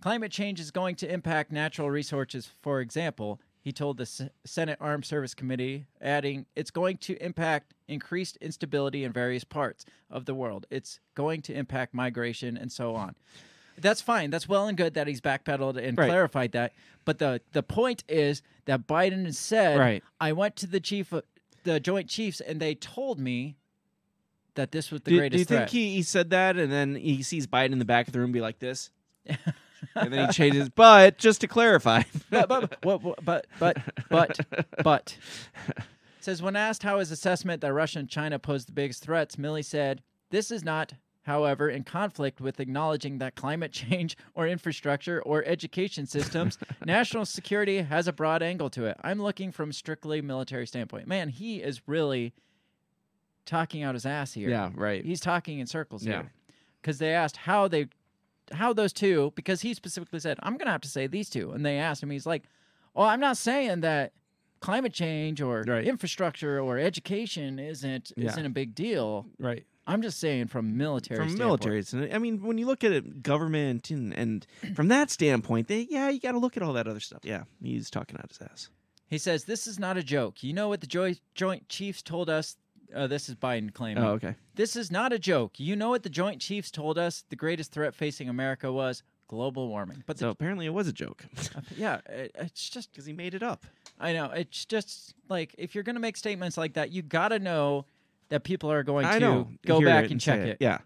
Climate change is going to impact natural resources, for example, he told the S- Senate Armed Service Committee, adding, It's going to impact increased instability in various parts of the world. It's going to impact migration and so on. That's fine. That's well and good that he's backpedaled and Right. clarified that. But the, the point is that Biden said, Right. I went to the chief, of, the Joint Chiefs, and they told me that this was the do, greatest do you think he, he said that and then he sees Biden in the back of the room be like this? and then he changes, but just to clarify. but, but, but, but, but, but. Says when asked how his assessment that Russia and China pose the biggest threats, Milley said, "This is not, however, in conflict with acknowledging that climate change or infrastructure or education systems, national security has a broad angle to it. I'm looking from strictly military standpoint. Man, he is really talking out his ass here. yeah, right. He's talking in circles Yeah. here. Because they asked how they, how those two, because he specifically said, I'm going to have to say these two. And they asked him, he's like, well, I'm not saying that climate change or Right. infrastructure or education isn't Yeah. isn't a big deal. Right. I'm just saying from military From military, I mean, when you look at it, government and, and from that standpoint, they, yeah, you got to look at all that other stuff. Yeah, he's talking out his ass. He says this is not a joke. You know what the Joint Chiefs told us. Uh, this is Biden claiming. Oh, okay. This is not a joke. You know what the Joint Chiefs told us the greatest threat facing America was global warming. But the So apparently it was a joke yeah, it, it's just because he made it up. I know it's just like if you're going to make statements like that, you got to know that people are going I to know. go Hear back it and check it. Yeah.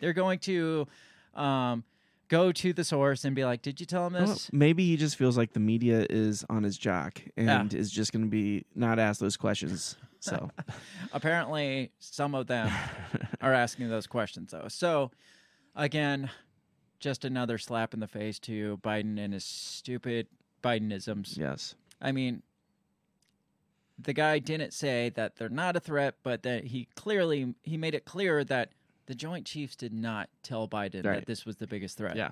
They're going to um, go to the source and be like, "Did you tell him this?" maybe he just feels like the media is on his jock and is just going to be not asked those questions. So Apparently, some of them are asking those questions though. So, again, just another slap in the face to Biden and his stupid Bidenisms. yes, I mean, the guy didn't say that they're not a threat, but that he clearly he made it clear that the Joint Chiefs did not tell Biden that this was the biggest threat. Yeah.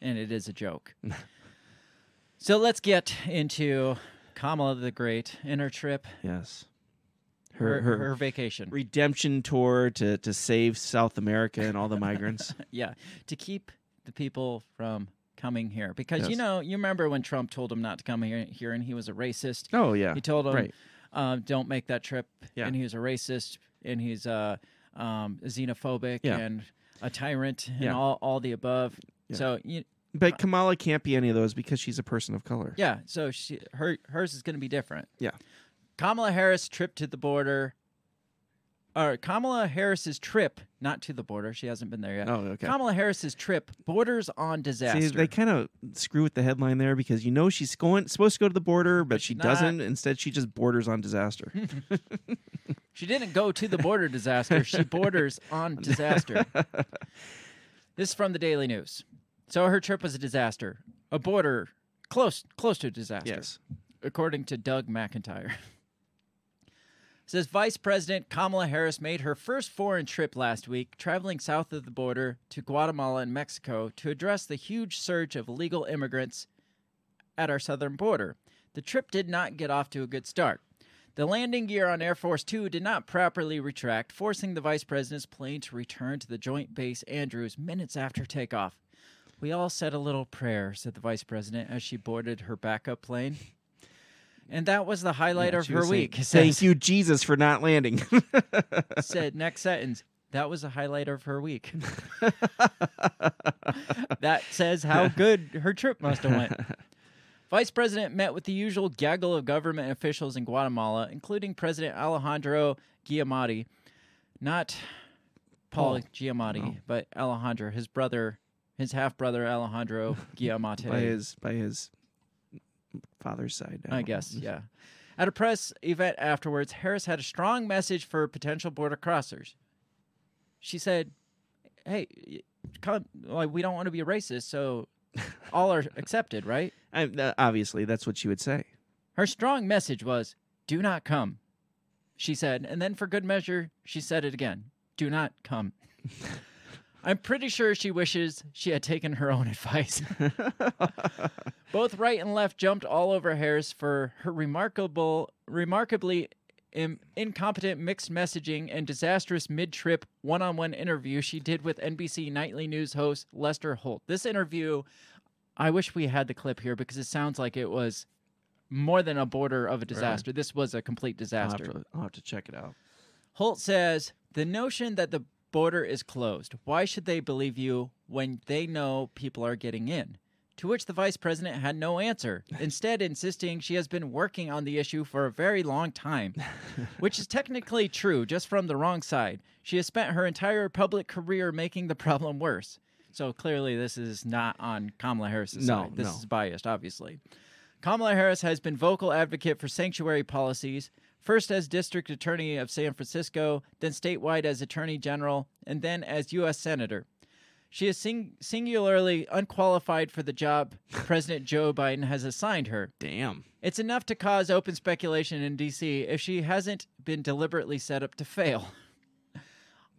and it is a joke. so let's get into Kamala the Great and her trip, yes. Her Her her, vacation. redemption tour to to save South America and all the migrants. yeah, to keep the people from coming here because you know you remember when Trump told him not to come here, here and he was a racist. oh yeah, He told him, right. uh, "Don't make that trip," Yeah. and he was a racist and he's uh, um, xenophobic Yeah. and a tyrant and Yeah. all all the above. So you But Kamala can't be any of those because she's a person of color. Yeah, so she her hers is going to be different. Yeah. Kamala Harris trip to the border. Or Kamala Harris's trip, not to the border. She hasn't been there yet. Oh, okay. Kamala Harris's trip borders on disaster. See, they kind of screw with the headline there because you know she's going supposed to go to the border, but she she's doesn't. Instead, she just borders on disaster. She didn't go to the border disaster. She borders on disaster. This is from the Daily News. So her trip was a disaster, a border close close to disaster, yes. according to Doug McIntyre. Says Vice President Kamala Harris made her first foreign trip last week, traveling south of the border to Guatemala and Mexico to address the huge surge of illegal immigrants at our southern border. The trip did not get off to a good start. The landing gear on Air Force Two did not properly retract, forcing the vice president's plane to return to the Joint Base Andrews minutes after takeoff. We all said a little prayer, said the vice president as she boarded her backup plane. And that was the highlight Yeah, of her was saying, week. Thank says- you, Jesus, for not landing. said next sentence. That was the highlight of her week. that says how good her trip must have went. Vice President met with the usual gaggle of government officials in Guatemala, including President Alejandro Giamatti, not Paul, Paul. Giamatti, but Alejandro, his brother, his half brother Alejandro Giamatti. by his by his father's side. I don't guess, yeah. At a press event afterwards, Harris had a strong message for potential border crossers. She said, "Hey, come, like we don't want to be racist, so all are accepted, right?" I, uh, obviously, that's what she would say. Her strong message was, "Do not come," she said, and then for good measure, she said it again, "Do not come." I'm pretty sure she wishes she had taken her own advice. Both right and left jumped all over Harris for her remarkable, remarkably incompetent mixed messaging and disastrous mid-trip one-on-one interview she did with NBC nightly news host Lester Holt. This interview, I wish we had the clip here because it sounds like it was more than a border of a disaster. This was a complete I'll have, disaster. to, I'll have to check it out. Holt says the notion that the border is closed. Why should they believe you when they know people are getting in? To which the vice president had no answer, instead, insisting she has been working on the issue for a very long time, which is technically true, just from the wrong side. She has spent her entire public career making the problem worse. So clearly, this is not on Kamala Harris's No, side. This no. is biased, obviously. Kamala Harris has been vocal advocate for sanctuary policies, first as district attorney of San Francisco, then statewide as attorney general, and then as U.S. senator. She is sing- singularly unqualified for the job President Joe Biden has assigned her. Damn. It's enough to cause open speculation in D.C. if she hasn't been deliberately set up to fail.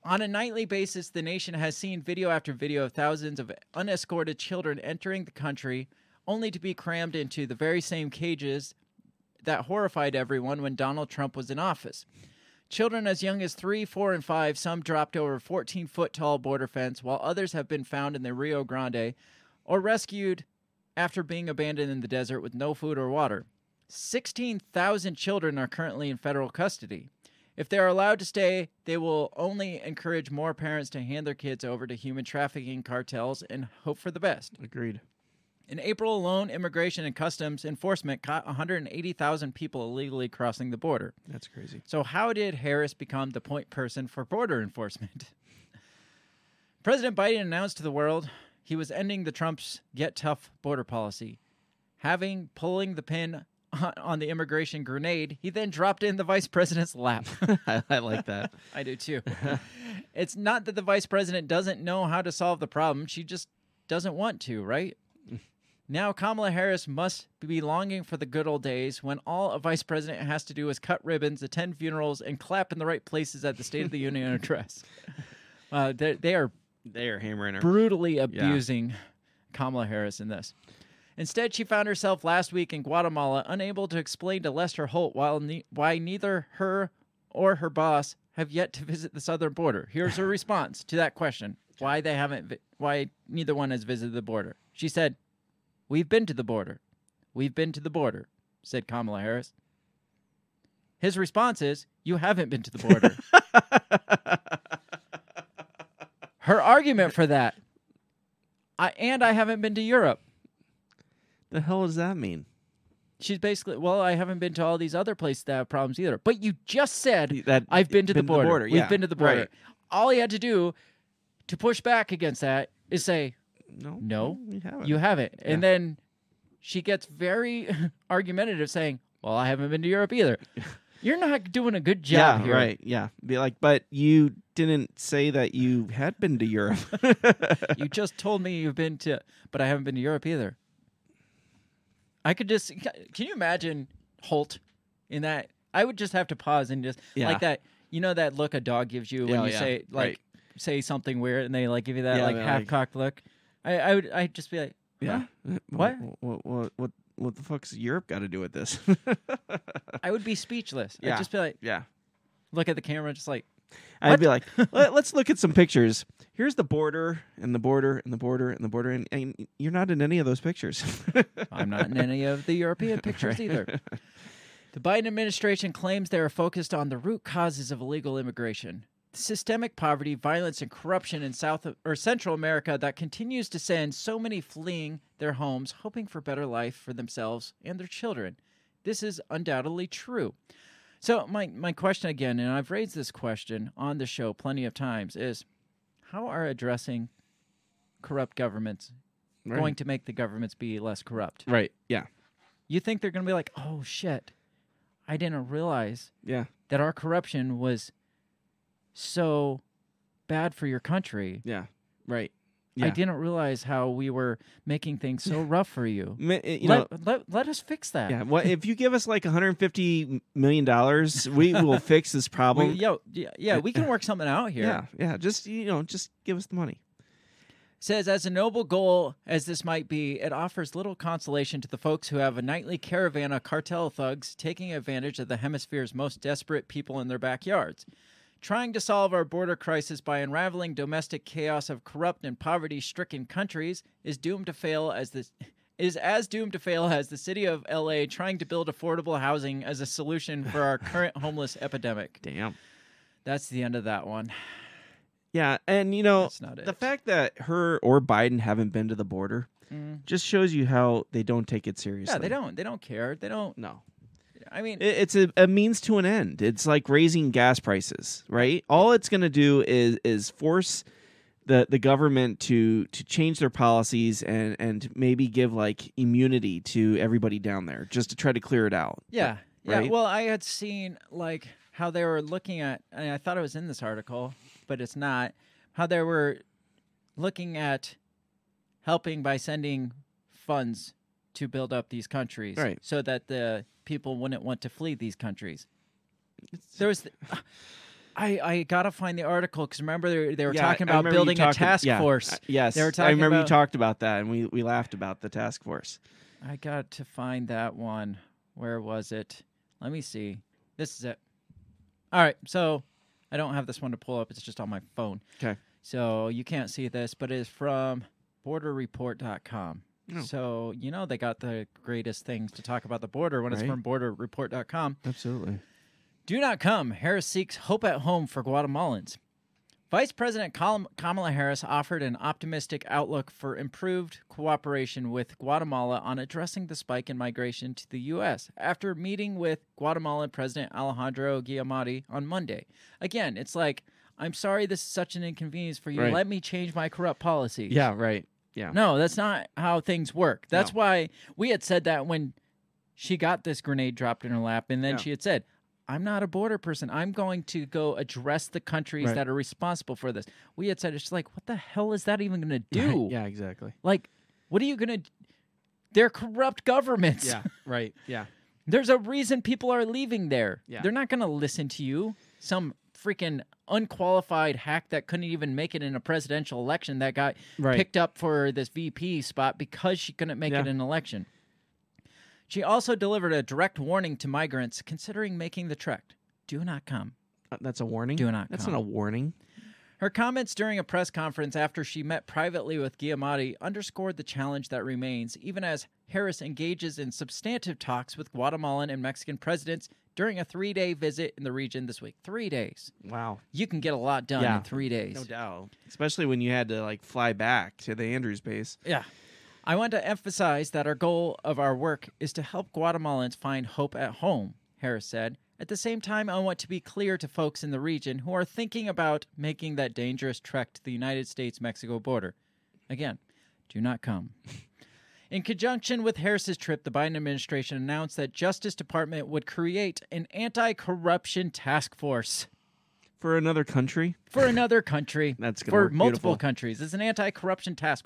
On a nightly basis, the nation has seen video after video of thousands of unescorted children entering the country, only to be crammed into the very same cages that horrified everyone when Donald Trump was in office. Children as young as three, four, and five, some dropped over a 14 foot tall border fence, while others have been found in the Rio Grande or rescued after being abandoned in the desert with no food or water. 16,000 children are currently in federal custody. If they are allowed to stay, they will only encourage more parents to hand their kids over to human trafficking cartels and hope for the best. Agreed. In April alone, Immigration and Customs Enforcement caught 180,000 people illegally crossing the border. That's crazy. So, how did Harris become the point person for border enforcement? President Biden announced to the world he was ending the Trump's get tough border policy. Having pulling the pin on- the immigration grenade, he then dropped in the vice president's lap. I like that. I do too. it's not that the vice president doesn't know how to solve the problem, she just doesn't want to, right? Now, Kamala Harris must be longing for the good old days when all a vice president has to do is cut ribbons, attend funerals, and clap in the right places at the State of the Union address. Uh, they, they are They are hammering her. brutally abusing Kamala Harris in this. Instead, she found herself last week in Guatemala unable to explain to Lester Holt while ne- why neither her or her boss have yet to visit the southern border. Here's her response to that question: Why they haven't? Vi- why neither one has visited the border? She said, "We've been to the border. We've been to the border," said Kamala Harris. His response is, "You haven't been to the border." her argument for that I, and I haven't been to Europe. The hell does that mean? She's basically, well, I haven't been to all these other places that have problems either. But you just said That I've been to the border. We've yeah, been to the border. right. All he had to do to push back against that is say, No, No, you haven't. You haven't. And then she gets very argumentative saying, Well, I haven't been to Europe either. You're not doing a good job yeah, here. right. Yeah, be like, but you didn't say that you had been to Europe. You just told me you've been to, but I haven't been to Europe either. I could just, can you imagine Holt in that? I would just have to pause and just, Yeah. like that, you know, that look a dog gives you when Yeah, you yeah, say, like, right. say something weird and they, like, give you that, Yeah, like, half like- cocked look. I, I would, I'd just be like, yeah. Uh, what? What? What? What? What the fuck's Europe got to do with this? I would be speechless. I'd just be like, yeah. look at the camera, just like, I'd What? be like, Let, us look at some pictures. Here's the border and the border and the border and the border, and, and you're not in any of those pictures. I'm not in any of the European pictures either. The Biden administration claims they are focused on the root causes of illegal immigration. Systemic poverty, violence, and corruption in South or Central America that continues to send so many fleeing their homes, hoping for better life for themselves and their children. This is undoubtedly true. So my my question again, and I've raised this question on the show plenty of times, is how are addressing corrupt governments Right. going to make the governments be less corrupt? right. Yeah. You think they're going to be like, oh shit, I didn't realize Yeah. that our corruption was so bad for your country. Yeah. Right. I didn't realize how we were making things so rough for you. Eh, You know, let, let, let us fix that. yeah. What if you give us like 150 million dollars? We will fix this We, problem. yo, yeah, yeah, we can work something out here. yeah. Yeah. Just you know, just give us the money. Says, as a noble goal as this might be, it offers little consolation to the folks who have a nightly caravan of cartel thugs taking advantage of the hemisphere's most desperate people in their backyards. Trying to solve our border crisis by unraveling domestic chaos of corrupt and poverty stricken countries is doomed to fail as this is as doomed to fail as the city of LA trying to build affordable housing as a solution for our current homeless epidemic. Damn. That's the end of that one. Yeah, and you know the fact that her or Biden haven't been to the border Mm. just shows you how they don't take it seriously. Yeah, they don't. They don't care. They don't. No. I mean, It- It's a, a means to an end. It's like raising gas prices, right? All it's going to do is is force the the government to to change their policies and and maybe give like immunity to everybody down there just to try to clear it out. Yeah. Yeah. Well, I had seen like how they were looking at, and I thought it was in this article, but it's not, how they were looking at helping by sending funds to build up these countries Right. so that the people wouldn't want to flee these countries. There was. I, I gotta find the article because remember they, they were Yeah, talking about building a task yeah, force. uh, yes, They were I talking remember you talked about that, and we we laughed about the task force. I got to find that one. Where was it? Let me see. This is it. All right. So I don't have this one to pull up. It's just on my phone. Okay. So you can't see this, but it is from borderreport.com. Oh. So, you know, they got the greatest things to talk about the border when it's Right. from borderreport.com. Absolutely. Do not come. Harris seeks hope at home for Guatemalans. Vice President Kamala Harris offered an optimistic outlook for improved cooperation with Guatemala on addressing the spike in migration to the U.S. after meeting with Guatemalan President Alejandro Guiamati on Monday. Again, it's like, I'm sorry this is such an inconvenience for you. Right. Let me change my corrupt policies. Yeah. Right. Yeah. No, that's not how things work. That's No. why we had said that when she got this grenade dropped in her lap, and then Yeah. she had said, I'm not a border person. I'm going to go address the countries Right. that are responsible for this. We had said, it's like, what the hell is that even going to Right. do? Yeah. Exactly. Like, what are you going to They're corrupt governments. Yeah. right. Yeah. There's a reason people are leaving there. Yeah. They're not going to listen to you. Some freaking unqualified hack that couldn't even make it in a presidential election that got Right. picked up for this VP spot because she couldn't make Yeah. it in an election. She also delivered a direct warning to migrants considering making the trek. Do not come. Uh, That's a warning. Do not That's come. not a warning. Her comments during a press conference after she met privately with Guiamatti underscored the challenge that remains, even as Harris engages in substantive talks with Guatemalan and Mexican presidents during a three day visit in the region this week. Three days. Wow. You can get a lot done Yeah. in three days. No doubt. Especially when you had to like fly back to the Andrews base. Yeah. I want to emphasize that our goal of our work is to help Guatemalans find hope at home, Harris said. At the same time, I want to be clear to folks in the region who are thinking about making that dangerous trek to the United States Mexico border. Again, do not come. In conjunction with Harris's trip, the Biden administration announced that Justice Department would create an anti-corruption task force For another country? for another country That's for multiple beautiful. countries. It's an anti-corruption task.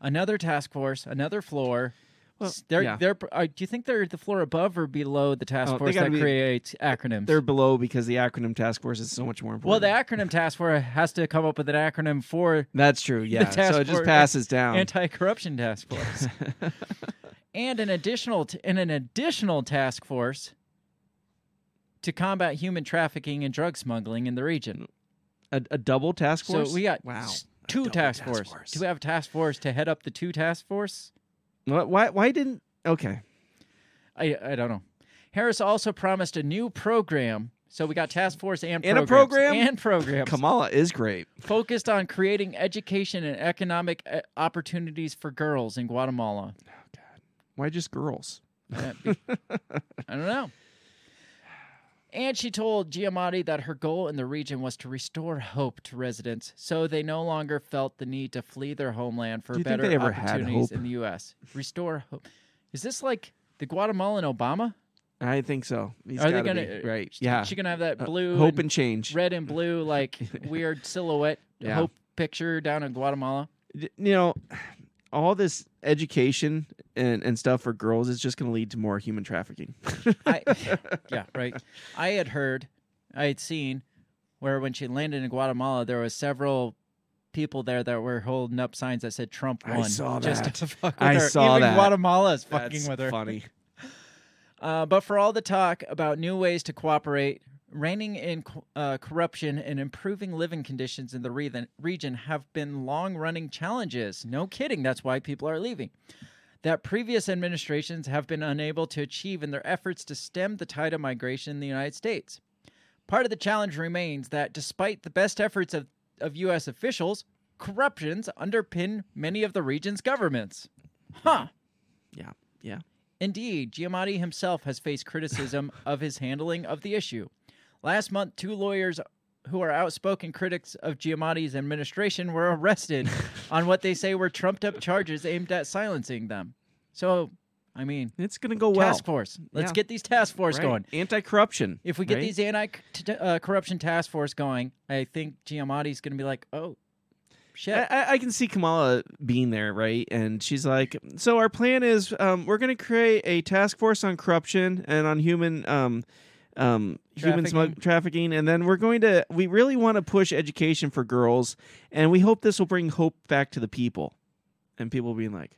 Another task force, another floor. Well, they're, yeah. they're, uh, do you think they're the floor above or below the task Oh, force that be- creates acronyms? They're below because the acronym task force is so much more important. well, the acronym task force has to come up with an acronym for That's true. Yeah. So it just passes down. anti-corruption task force, and an additional t- and an additional task force to combat human trafficking and drug smuggling in the region. a, a double task force. So we got wow. two task, task force. force. Do we have a task force to head up the two task force? What, why? Why didn't? Okay. I I don't know. Harris also promised a new program. So we got task force and And a programs, program? and programs Kamala is great. focused on creating education and economic uh, opportunities for girls in Guatemala. Oh god. Why just girls? Be- I don't know. And she told Giamatti that her goal in the region was to restore hope to residents so they no longer felt the need to flee their homeland for Do you think better opportunities in the U.S. Restore hope. Is this like the Guatemalan Obama? I think so. He's Are they gonna be. right? Yeah. She gonna have that Uh, blue, hope and and change. red and blue, like weird silhouette Yeah. hope picture down in Guatemala. You know, all this education and, and stuff for girls is just going to lead to more human trafficking. I, yeah, right. I had heard, I had seen where when she landed in Guatemala, there was several people there that were holding up signs that said Trump won. I saw just to fuck with I her. saw Even that. Guatemala is fucking That's with her. funny. Uh, but for all the talk about new ways to cooperate, reining in uh, corruption and improving living conditions in the re- region have been long running challenges. No kidding. That's why people are leaving. That previous administrations have been unable to achieve in their efforts to stem the tide of migration in the United States. Part of the challenge remains that despite the best efforts of, of U.S. officials, corruptions underpin many of the region's governments. Huh. Yeah. Yeah. Indeed, Giamatti himself has faced criticism of his handling of the issue. Last month, two lawyers who are outspoken critics of Giamatti's administration were arrested on what they say were trumped up charges aimed at silencing them. So, I mean, It's going to go well. task force. Let's Yeah. get these task force Right. going. Anti-corruption. If we get right? these anti-corruption task force going, I think Giamatti's going to be like, "Oh, shit." I, I- I can see Kamala being there, right? And she's like, "So our plan is, um, we're going to create a task force on corruption and on human, um, um, human smug- trafficking, and then we're going to, we really want to push education for girls, and we hope this will bring hope back to the people." And people being like,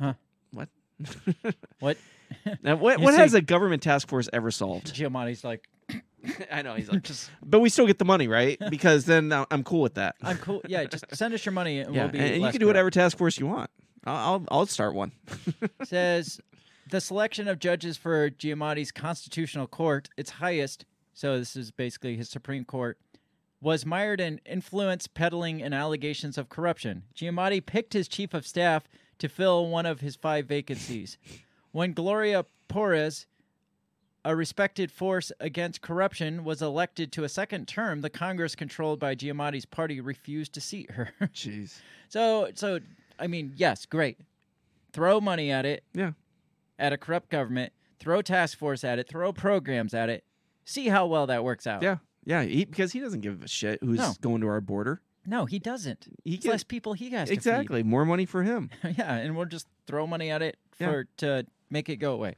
Huh. What? What? Now, what what has a government task force ever solved? Giamatti's like, I know he's like, just, but we still get the money, right? Because then uh, I'm cool with that. I'm cool. Yeah, just send us your money and yeah, we'll be and, and you can do whatever task force you want. I'll I'll, I'll start one. says the selection of judges for Giamatti's constitutional court, its highest, so this is basically his Supreme Court, was mired in influence peddling and allegations of corruption. Giamatti picked his chief of staff to fill one of his five vacancies. When Gloria Porras, a respected force against corruption, was elected to a second term, the Congress controlled by Giamatti's party refused to seat her. Jeez. so, so I mean, yes, great. Throw money at it Yeah. At a corrupt government, throw task force at it, throw programs at it, see how well that works out. Yeah, yeah, he, because he doesn't give a shit who's No. going to our border. No, he doesn't. He It's get- less people he has exactly more money for him. yeah, and we'll just throw money at it Yeah. for to make it go away.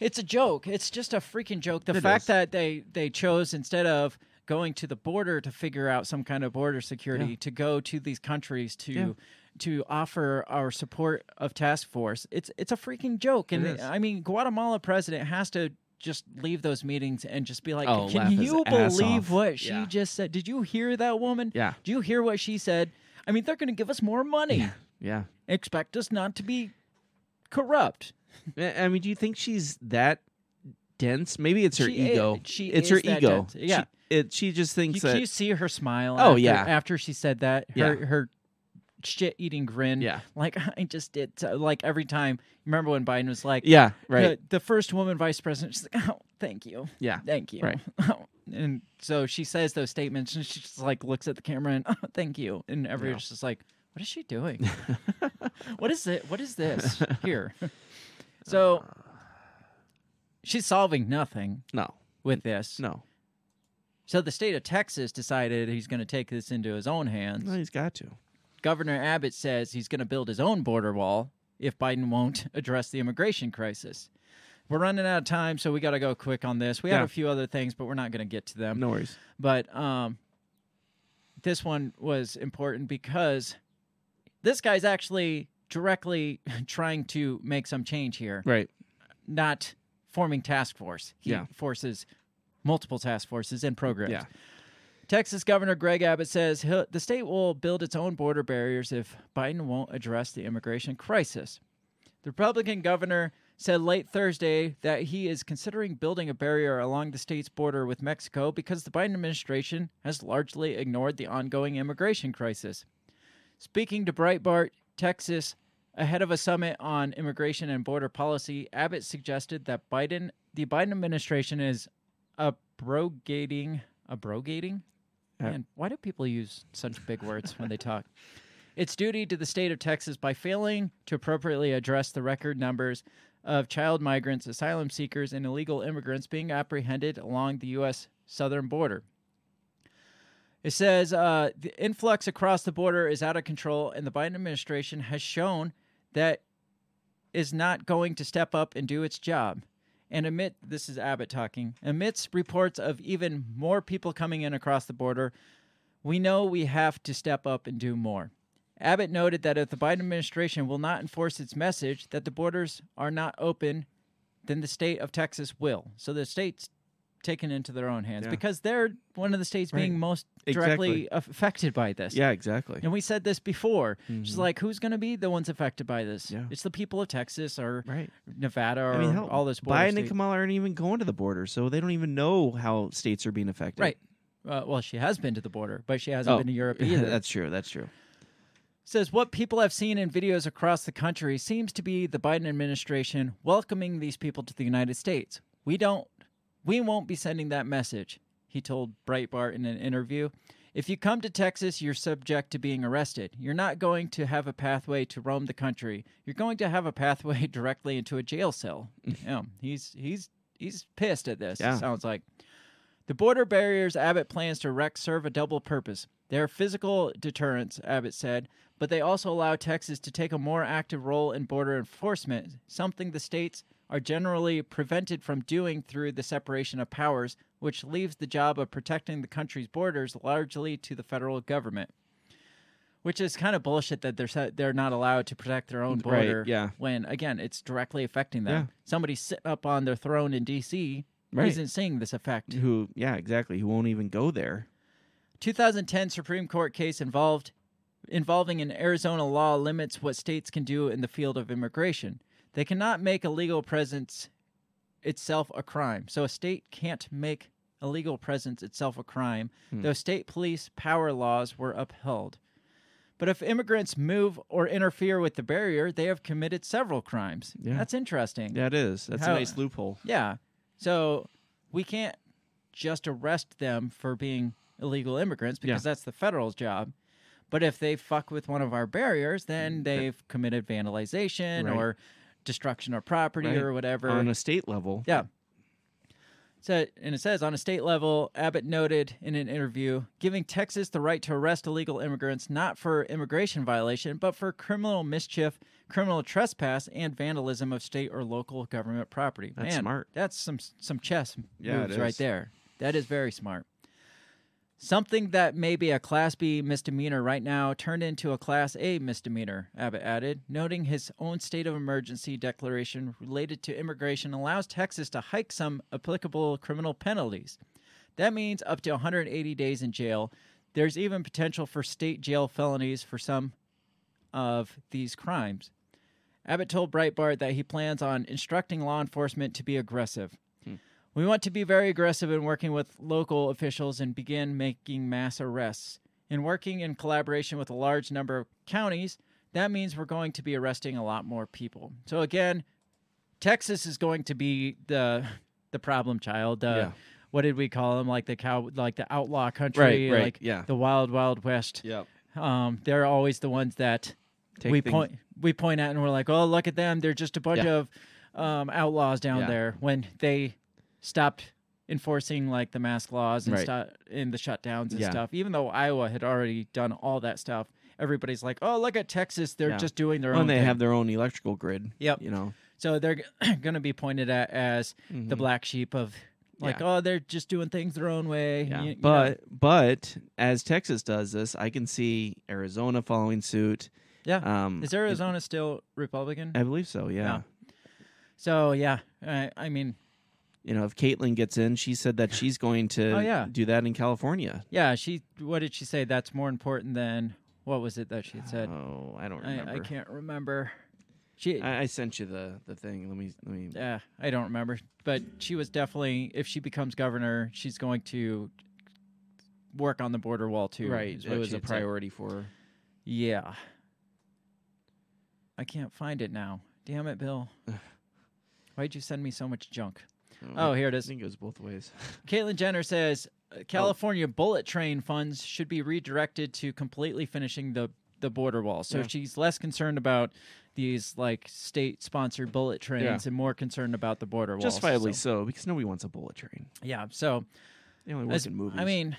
It's a joke. It's just a freaking joke. The It fact is. that they they chose instead of going to the border to figure out some kind of border security Yeah. to go to these countries to Yeah. To offer our support of task force. It's it's a freaking joke. And I mean, Guatemala president has to just leave those meetings and just be like, Oh, "Can you believe off." what she Yeah. just said? Did you hear that woman? Yeah, Do you hear what she said? I mean, they're going to give us more money. yeah. Expect us not to be corrupt. I mean, do you think she's that dense. Maybe it's her She ego. she it's is her ego. dense. Yeah. She, it, she just You, thinks can that. you see her smile? Oh, after, yeah. After she said that, her Yeah. her shit eating grin. yeah. Like I just did. uh, Like every time. Remember when Biden was like, Yeah. Right. The, the first woman vice president. She's like, oh, thank you, yeah. thank you. Right. and so she says those statements, and she just like looks at the camera and oh, thank you, and everyone's Yeah. just like, what is she doing? what is it? What is this here? so she's solving nothing No. with this. No. So the state of Texas decided he's going to take this into his own hands. No, he's got to. Governor Abbott says he's going to build his own border wall if Biden won't address the immigration crisis. We're running out of time, so we got to go quick on this. We have a few other things, but we're not going to get to them. No worries. But um, this one was important because this guy's actually directly trying to make some change here, Right. not forming task force. He Yeah. forces multiple task forces and programs. Yeah. Texas Governor Greg Abbott says the state will build its own border barriers if Biden won't address the immigration crisis. The Republican governor said late Thursday that he is considering building a barrier along the state's border with Mexico because the Biden administration has largely ignored the ongoing immigration crisis. Speaking to Breitbart, Texas, ahead of a summit on immigration and border policy, Abbott suggested that Biden, the Biden administration, is abrogating, abrogating. Man, why do people use such big words when they talk? Its duty to the state of Texas by failing to appropriately address the record numbers of child migrants, asylum seekers, and illegal immigrants being apprehended along the U.S. southern border. It says uh, the influx across the border is out of control, and the Biden administration has shown that is not going to step up and do its job. And amid this is Abbott talking, amidst reports of even more people coming in across the border, we know we have to step up and do more. Abbott noted that if the Biden administration will not enforce its message that the borders are not open, then the state of Texas will. So the state's taken into their own hands Yeah. because they're one of the states being most directly aff- affected by this. Yeah, exactly. And we said this before. She's Mhm. like, who's going to be the ones affected by this? Yeah. It's the people of Texas or Right. Nevada or I mean, hell, all this. border Biden states. and Kamala aren't even going to the border, so they don't even know how states are being affected. Right. Uh, well, she has been to the border, but she hasn't Oh, been to Europe either. that's true. That's true. says what people have seen in videos across the country seems to be the Biden administration welcoming these people to the United States. We don't we won't be sending that message, he told Breitbart in an interview. If you come to Texas, you're subject to being arrested. You're not going to have a pathway to roam the country. You're going to have a pathway directly into a jail cell. yeah, he's he's he's pissed at this. Yeah. It sounds like. The border barriers Abbott plans to erect serve a double purpose. They are physical deterrents, Abbott said, but they also allow Texas to take a more active role in border enforcement, something the states are generally prevented from doing through the separation of powers, which leaves the job of protecting the country's borders largely to the federal government. Which is kind of bullshit that they're they're not allowed to protect their own Right, border. yeah. When again, it's directly affecting them. Yeah. Somebody sitting up on their throne in D.C. Right. isn't seeing this effect. Who? Yeah, exactly. Who won't even go there? 2010 Supreme Court case involved involving an Arizona law limits what states can do in the field of immigration. They cannot make a legal presence itself a crime. So a state can't make a legal presence itself a crime, Hmm. though state police power laws were upheld. But if immigrants move or interfere with the barrier, they have committed several crimes. Yeah. That's interesting. Yeah, it is. That's How- a nice loophole. Yeah. So we can't just arrest them for being illegal immigrants because that's the federal's job. But if they fuck with one of our barriers, then they've committed vandalization Right. or destruction of property Right. or whatever. On a state level. Yeah. So, and it says on a state level, Abbott noted in an interview, giving Texas the right to arrest illegal immigrants not for immigration violation, but for criminal mischief, criminal trespass, and vandalism of state or local government property. That's Man, smart. That's some some chess Yeah, moves right there. That is very smart. Something that may be a Class B misdemeanor right now turned into a Class A misdemeanor, Abbott added, noting his own state of emergency declaration related to immigration allows Texas to hike some applicable criminal penalties. That means up to 180 days in jail. There's even potential for state jail felonies for some of these crimes. Abbott told Breitbart that he plans on instructing law enforcement to be aggressive. We want to be very aggressive in working with local officials and begin making mass arrests. In working in collaboration with a large number of counties, that means we're going to be arresting a lot more people. So again, Texas is going to be the the problem child. Uh, Yeah. What did we call them? Like the cow, like the outlaw country, Right, right, like yeah. the wild, wild west. Yep. Um, they're always the ones that Take we things- point we point at and we're like, oh, look at them. They're just a bunch Yeah. of um, outlaws down there. When they stopped enforcing like the mask laws and Right. sto- in the shutdowns and Yeah. stuff, even though Iowa had already done all that stuff, everybody's like, oh, look at Texas. They're Yeah. just doing their Well, own. and they thing. have their own electrical grid. Yep. You know. So they're going to be pointed at as the Mhm. black sheep of like, Yeah. oh, they're just doing things their own way. You- you know. but but as Texas does this, I can see Arizona following suit. yeah, Um, is Arizona still Republican? I believe so. Yeah. Yeah. so yeah, I, I mean, You know, if Caitlyn gets in, she said that she's going to Oh, yeah. do that in California. yeah. She what did she say? That's more important than what was it that she had said? Oh, I don't remember. I, I can't remember. She I, I sent you the the thing. Let me let me. yeah, I don't remember. But she was definitely if she becomes governor, she's going to work on the border wall too. right. It was a had said. priority for her. Yeah. I can't find it now. Damn it, Bill. Why'd you send me so much junk? Oh, here it I is. think it goes both ways. Caitlyn Jenner says uh, California bullet train funds should be redirected to completely finishing the the border wall. So Yeah. she's less concerned about these like state sponsored bullet trains and more concerned about the border wall. Justifiably so. because nobody wants a bullet train. yeah. So They only work as- in movies. I mean,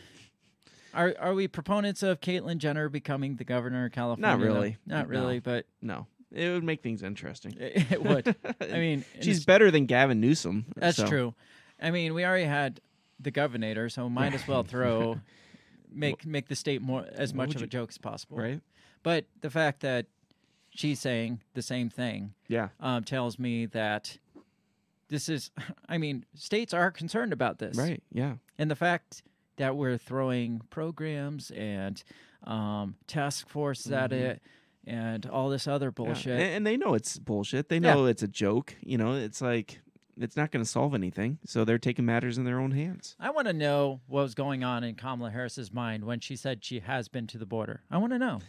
are are we proponents of Caitlyn Jenner becoming the governor of California? Not really. Not No. really, but no, it would make things interesting. it, it would. I mean, she's better than Gavin Newsom. That's so- true. I mean, we already had the governor, so might as well throw make make the state more as much of a you- joke as possible. right? But the fact that she's saying the same thing Yeah, um, tells me that this is. I mean, states are concerned about this, right. Yeah, And the fact that we're throwing programs and um, task forces at Mhm. it and all this other Yeah. bullshit. And, and they know it's bullshit. They Yeah. know it's a joke. You know, it's like it's not going to solve anything. So they're taking matters in their own hands. I want to know what was going on in Kamala Harris's mind when she said she has been to the border. I want to know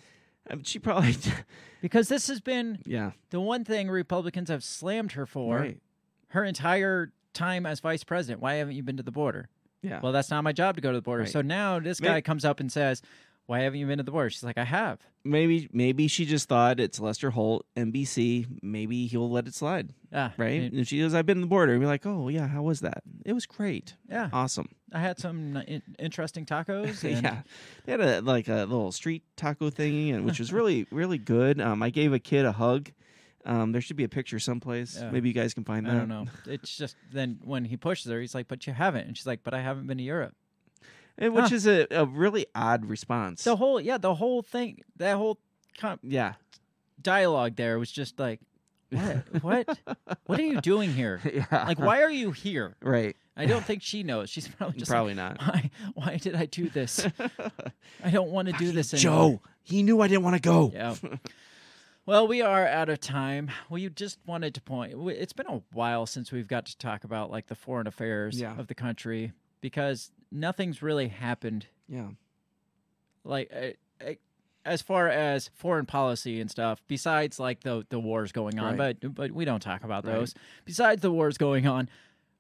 mean, she probably, because this has been yeah, the one thing Republicans have slammed her for right. her entire time as vice president. Why haven't you been to the border? Yeah, Well, that's not my job to go to the border. Right. So now this guy comes up and says, "Why haven't you been to the border?" She's like, "I have." maybe maybe she just thought it's Lester Holt, NBC. Maybe he'll let it slide, Ah, right? it- and she goes, "I've been to the border." And be like, "Oh yeah, how was that? It was great, yeah. awesome." I had some in- interesting tacos. Yeah, they had a like a little street taco thingy, and which was really really good. Um, I gave a kid a hug. Um, there should be a picture someplace. Yeah. Maybe you guys can find that. I don't know. It's just then when he pushes her, he's like, "But you haven't," and she's like, "But I haven't been to Europe." And which Huh. is a, a really odd response. The whole yeah, the whole thing, that whole yeah, dialogue there was just like, "What? what? What are you doing here? yeah. Like, why are you here?" Right. I don't think she knows. She's probably just Probably not. why? Why did I do this? I don't want to do this anymore. Joe, he knew I didn't want to go. Yeah. Well, we are out of time. We just wanted to point. It's been a while since we've got to talk about like the foreign affairs Yeah. of the country because nothing's really happened. Yeah. Like uh, uh, as far as foreign policy and stuff, besides like the the wars going on, Right. but but we don't talk about Right. those. Besides the wars going on,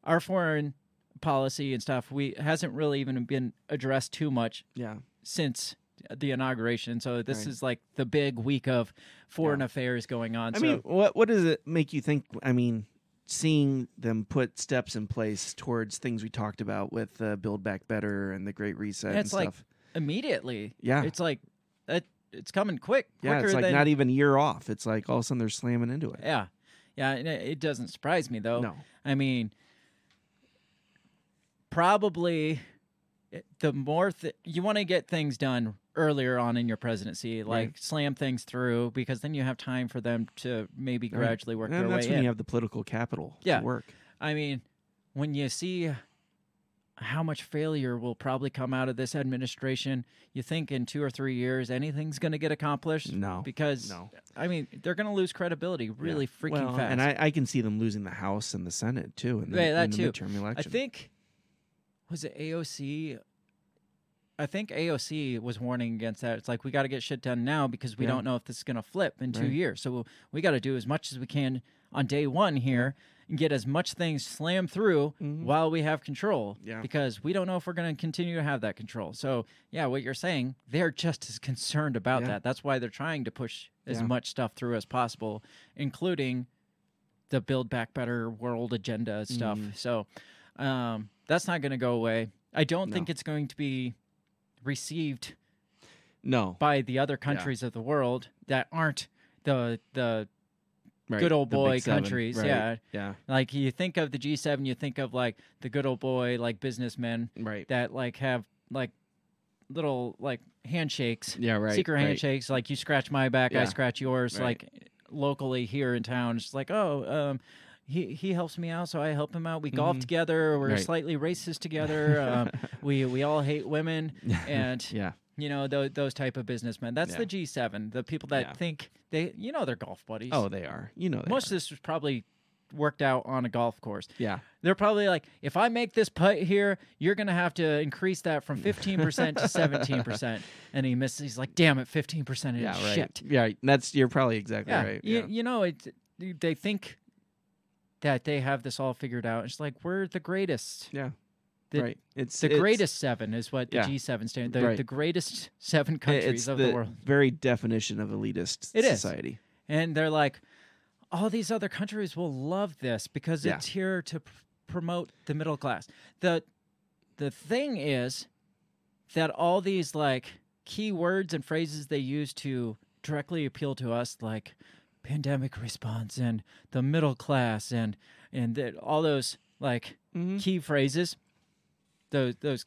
our foreign policy and stuff we hasn't really even been addressed too much Yeah. since the inauguration. So this Right. is like the big week of foreign Yeah. affairs going on. I so mean, what what does it make you think? I mean, seeing them put steps in place towards things we talked about with uh, Build Back Better and the Great Reset It's and like stuff. immediately, Yeah. it's like it, it's coming quick. yeah, it's like than, not even a year off. It's like all of a sudden they're slamming into it. Yeah, yeah. and It, doesn't surprise me though. No. I mean, probably the more th- you want to get things done earlier on in your presidency, like Right. slam things through, because then you have time for them to maybe Right. gradually work and their that's when in. you have the political capital Yeah. to work. I mean, when you see how much failure will probably come out of this administration. You think in two or three years anything's going to get accomplished? No, because no. I mean they're going to lose credibility really freaking well, fast. and I, I can see them losing the House and the Senate too. In the, Yeah, that in the too. midterm I think was it AOC. I think AOC was warning against that. It's like we got to get shit done now because we Yeah. don't know if this is going to flip in two years. So we got to do as much as we can on day one here and get as much things slammed through Mhm. while we have control. Yeah. Because we don't know if we're going to continue to have that control. So yeah, what you're saying, they're just as concerned about Yeah. that. That's why they're trying to push as much stuff through as possible, including the Build Back Better world agenda stuff. Mhm. So um, that's not going to go away. I don't No. think it's going to be received no, by the other countries of the world that aren't the the right, good old boy countries. right, Yeah, yeah, like you think of the G7, you think of like the good old boy like businessmen right, that like have like little like handshakes, yeah, right, secret right. handshakes. Like you scratch my back, I scratch yours. Like locally here in town, it's like oh. um he, he helps me out, so I help him out. We golf Mhm. together. We're Right. slightly racist together. um, we we all hate women, and yeah, you know those those type of businessmen. That's the G7. The people that Yeah. think they you know they're golf buddies. oh, they are. You know, most are. of this was probably worked out on a golf course. yeah, They're probably like, if I make this putt here, you're gonna have to increase that from 15% to 17%. And he misses. He's like, damn it, 15% is yeah, right, shit. yeah. That's you're probably exactly Yeah, right. you, yeah. you know, it. They think that they have this all figured out. It's like we're the greatest. Yeah. The, right. It's The it's- greatest seven is what the Yeah. G7 stands. The, Right. the greatest seven It's countries of the, world. very definition of elitist It is. society. And they're like, all these other countries will love this because Yeah. it's here to pr- promote the middle class. The the thing is that all these like key words and phrases they use to directly appeal to us like pandemic response and the middle class and and that all those like Mm-hmm. key phrases those those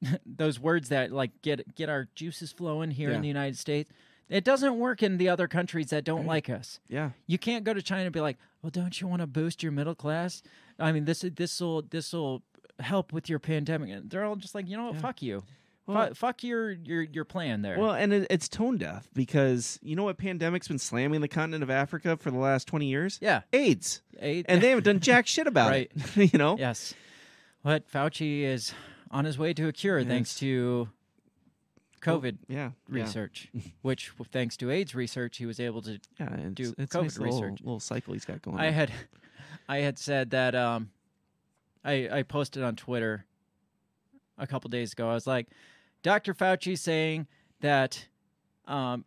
those words that like get get our juices flowing here Yeah. in the United States it doesn't work in the other countries that don't Right. like us Yeah. you can't go to China and be like well don't you want to boost your middle class I mean this this will this will help with your pandemic and they're all just like you know what Yeah. fuck you Well- Fu- fuck your your your plan there Well, and it, it's tone deaf because you know what pandemic's been slamming the continent of Africa for the last 20 years? yeah AIDS. A- And they haven't done jack shit about Right. it. you know? yes what Fauci is on his way to a cure thanks to COVID Yeah. yeah. research, which thanks to AIDS research, he was able to. Yeah, it's, do it's COVID a nice little, research. little cycle he's got going I on. had, I had said that um, I I posted on Twitter a couple days ago. I was like, Dr. Fauci saying that um,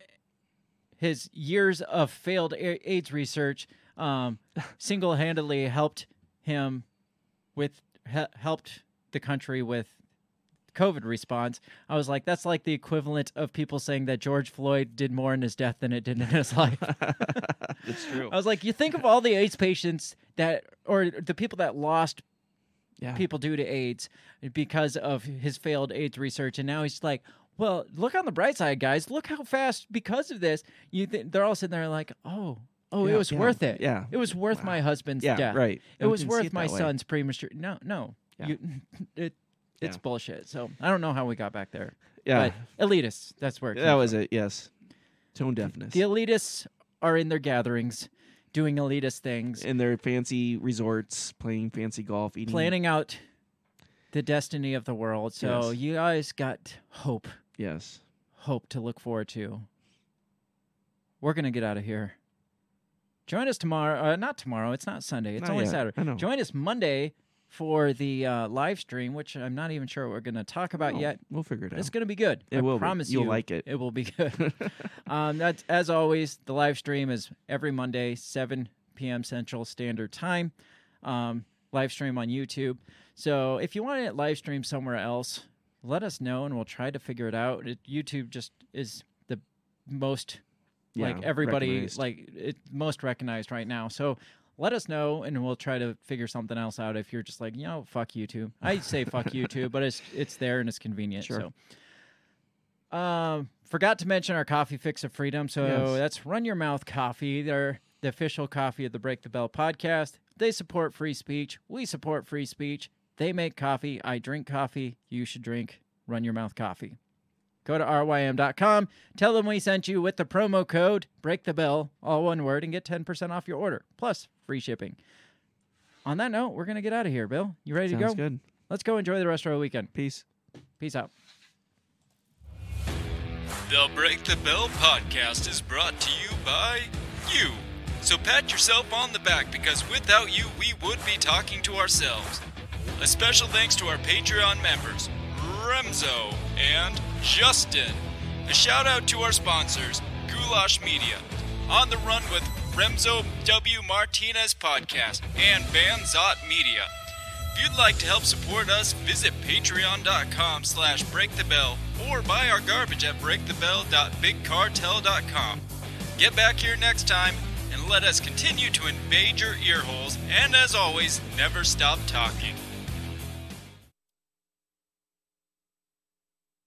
his years of failed AIDS research um, single-handedly helped him with he- helped the country with COVID response. I was like, that's like the equivalent of people saying that George Floyd did more in his death than it did in his life. That's true. I was like, you think of all the AIDS patients that, or the people that lost yeah. people due to AIDS because of his failed AIDS research, and now he's like, well, look on the bright side, guys. Look how fast because of this. You, th- they're all sitting there like, oh, oh, Yeah, it was yeah, worth it. Yeah. It was worth my husband's Yeah, death. right. It We was worth it my way. son's premature. No, no. You, it, it's bullshit. So I don't know how we got back there. Yeah. But elitists, that's where it that was from. it. Yes. Tone deafness. The elitists are in their gatherings doing elitist things, in their fancy resorts, playing fancy golf, eating. planning out the destiny of the world. So Yes. you guys got hope, Yes. hope to look forward to. We're going to get out of here. Join us tomorrow. Uh, not tomorrow. It's not Sunday. It's Not only yet. Saturday. I know. Join us Monday for the uh, live stream, which I'm not even sure what we're going to talk about Oh, yet. We'll figure it out. It's going to be good. It I will be. promise You'll you. like it. It will be good. um, that's as always. The live stream is every Monday, 7 p.m. Central Standard Time. Um, live stream on YouTube. So if you want it live stream somewhere else, let us know and we'll try to figure it out. It, YouTube just is the most like everybody like it most recognized right now. So let us know and we'll try to figure something else out if you're just like, you know, fuck YouTube. I say fuck YouTube, but it's it's there and it's convenient. Sure. So um forgot to mention our coffee fix of freedom. So Yes. that's Run Your Mouth Coffee. They're the official coffee of the Break the Bell podcast. They support free speech. We support free speech. They make coffee. I drink coffee. You should drink Run Your Mouth Coffee. Go to rym.com, tell them we sent you with the promo code Break the Bell, all one word, and get 10% off your order, plus free shipping. On that note, we're going to get out of here, Bill. You ready Sounds to go? good. Let's go enjoy the rest of our weekend. Peace. Peace out. The Break the Bell podcast is brought to you by you. So pat yourself on the back because without you, we would be talking to ourselves. A special thanks to our Patreon members, Remzo and Justin. A shout out to our sponsors, Goulash Media, On the Run with Remzo W. Martinez Podcast, and Banzot Media. If you'd like to help support us, visit patreon.com slash breakthebell or buy our garbage at breakthebell.bigcartel.com. Get back here next time and let us continue to invade your ear holes and as always, never stop talking.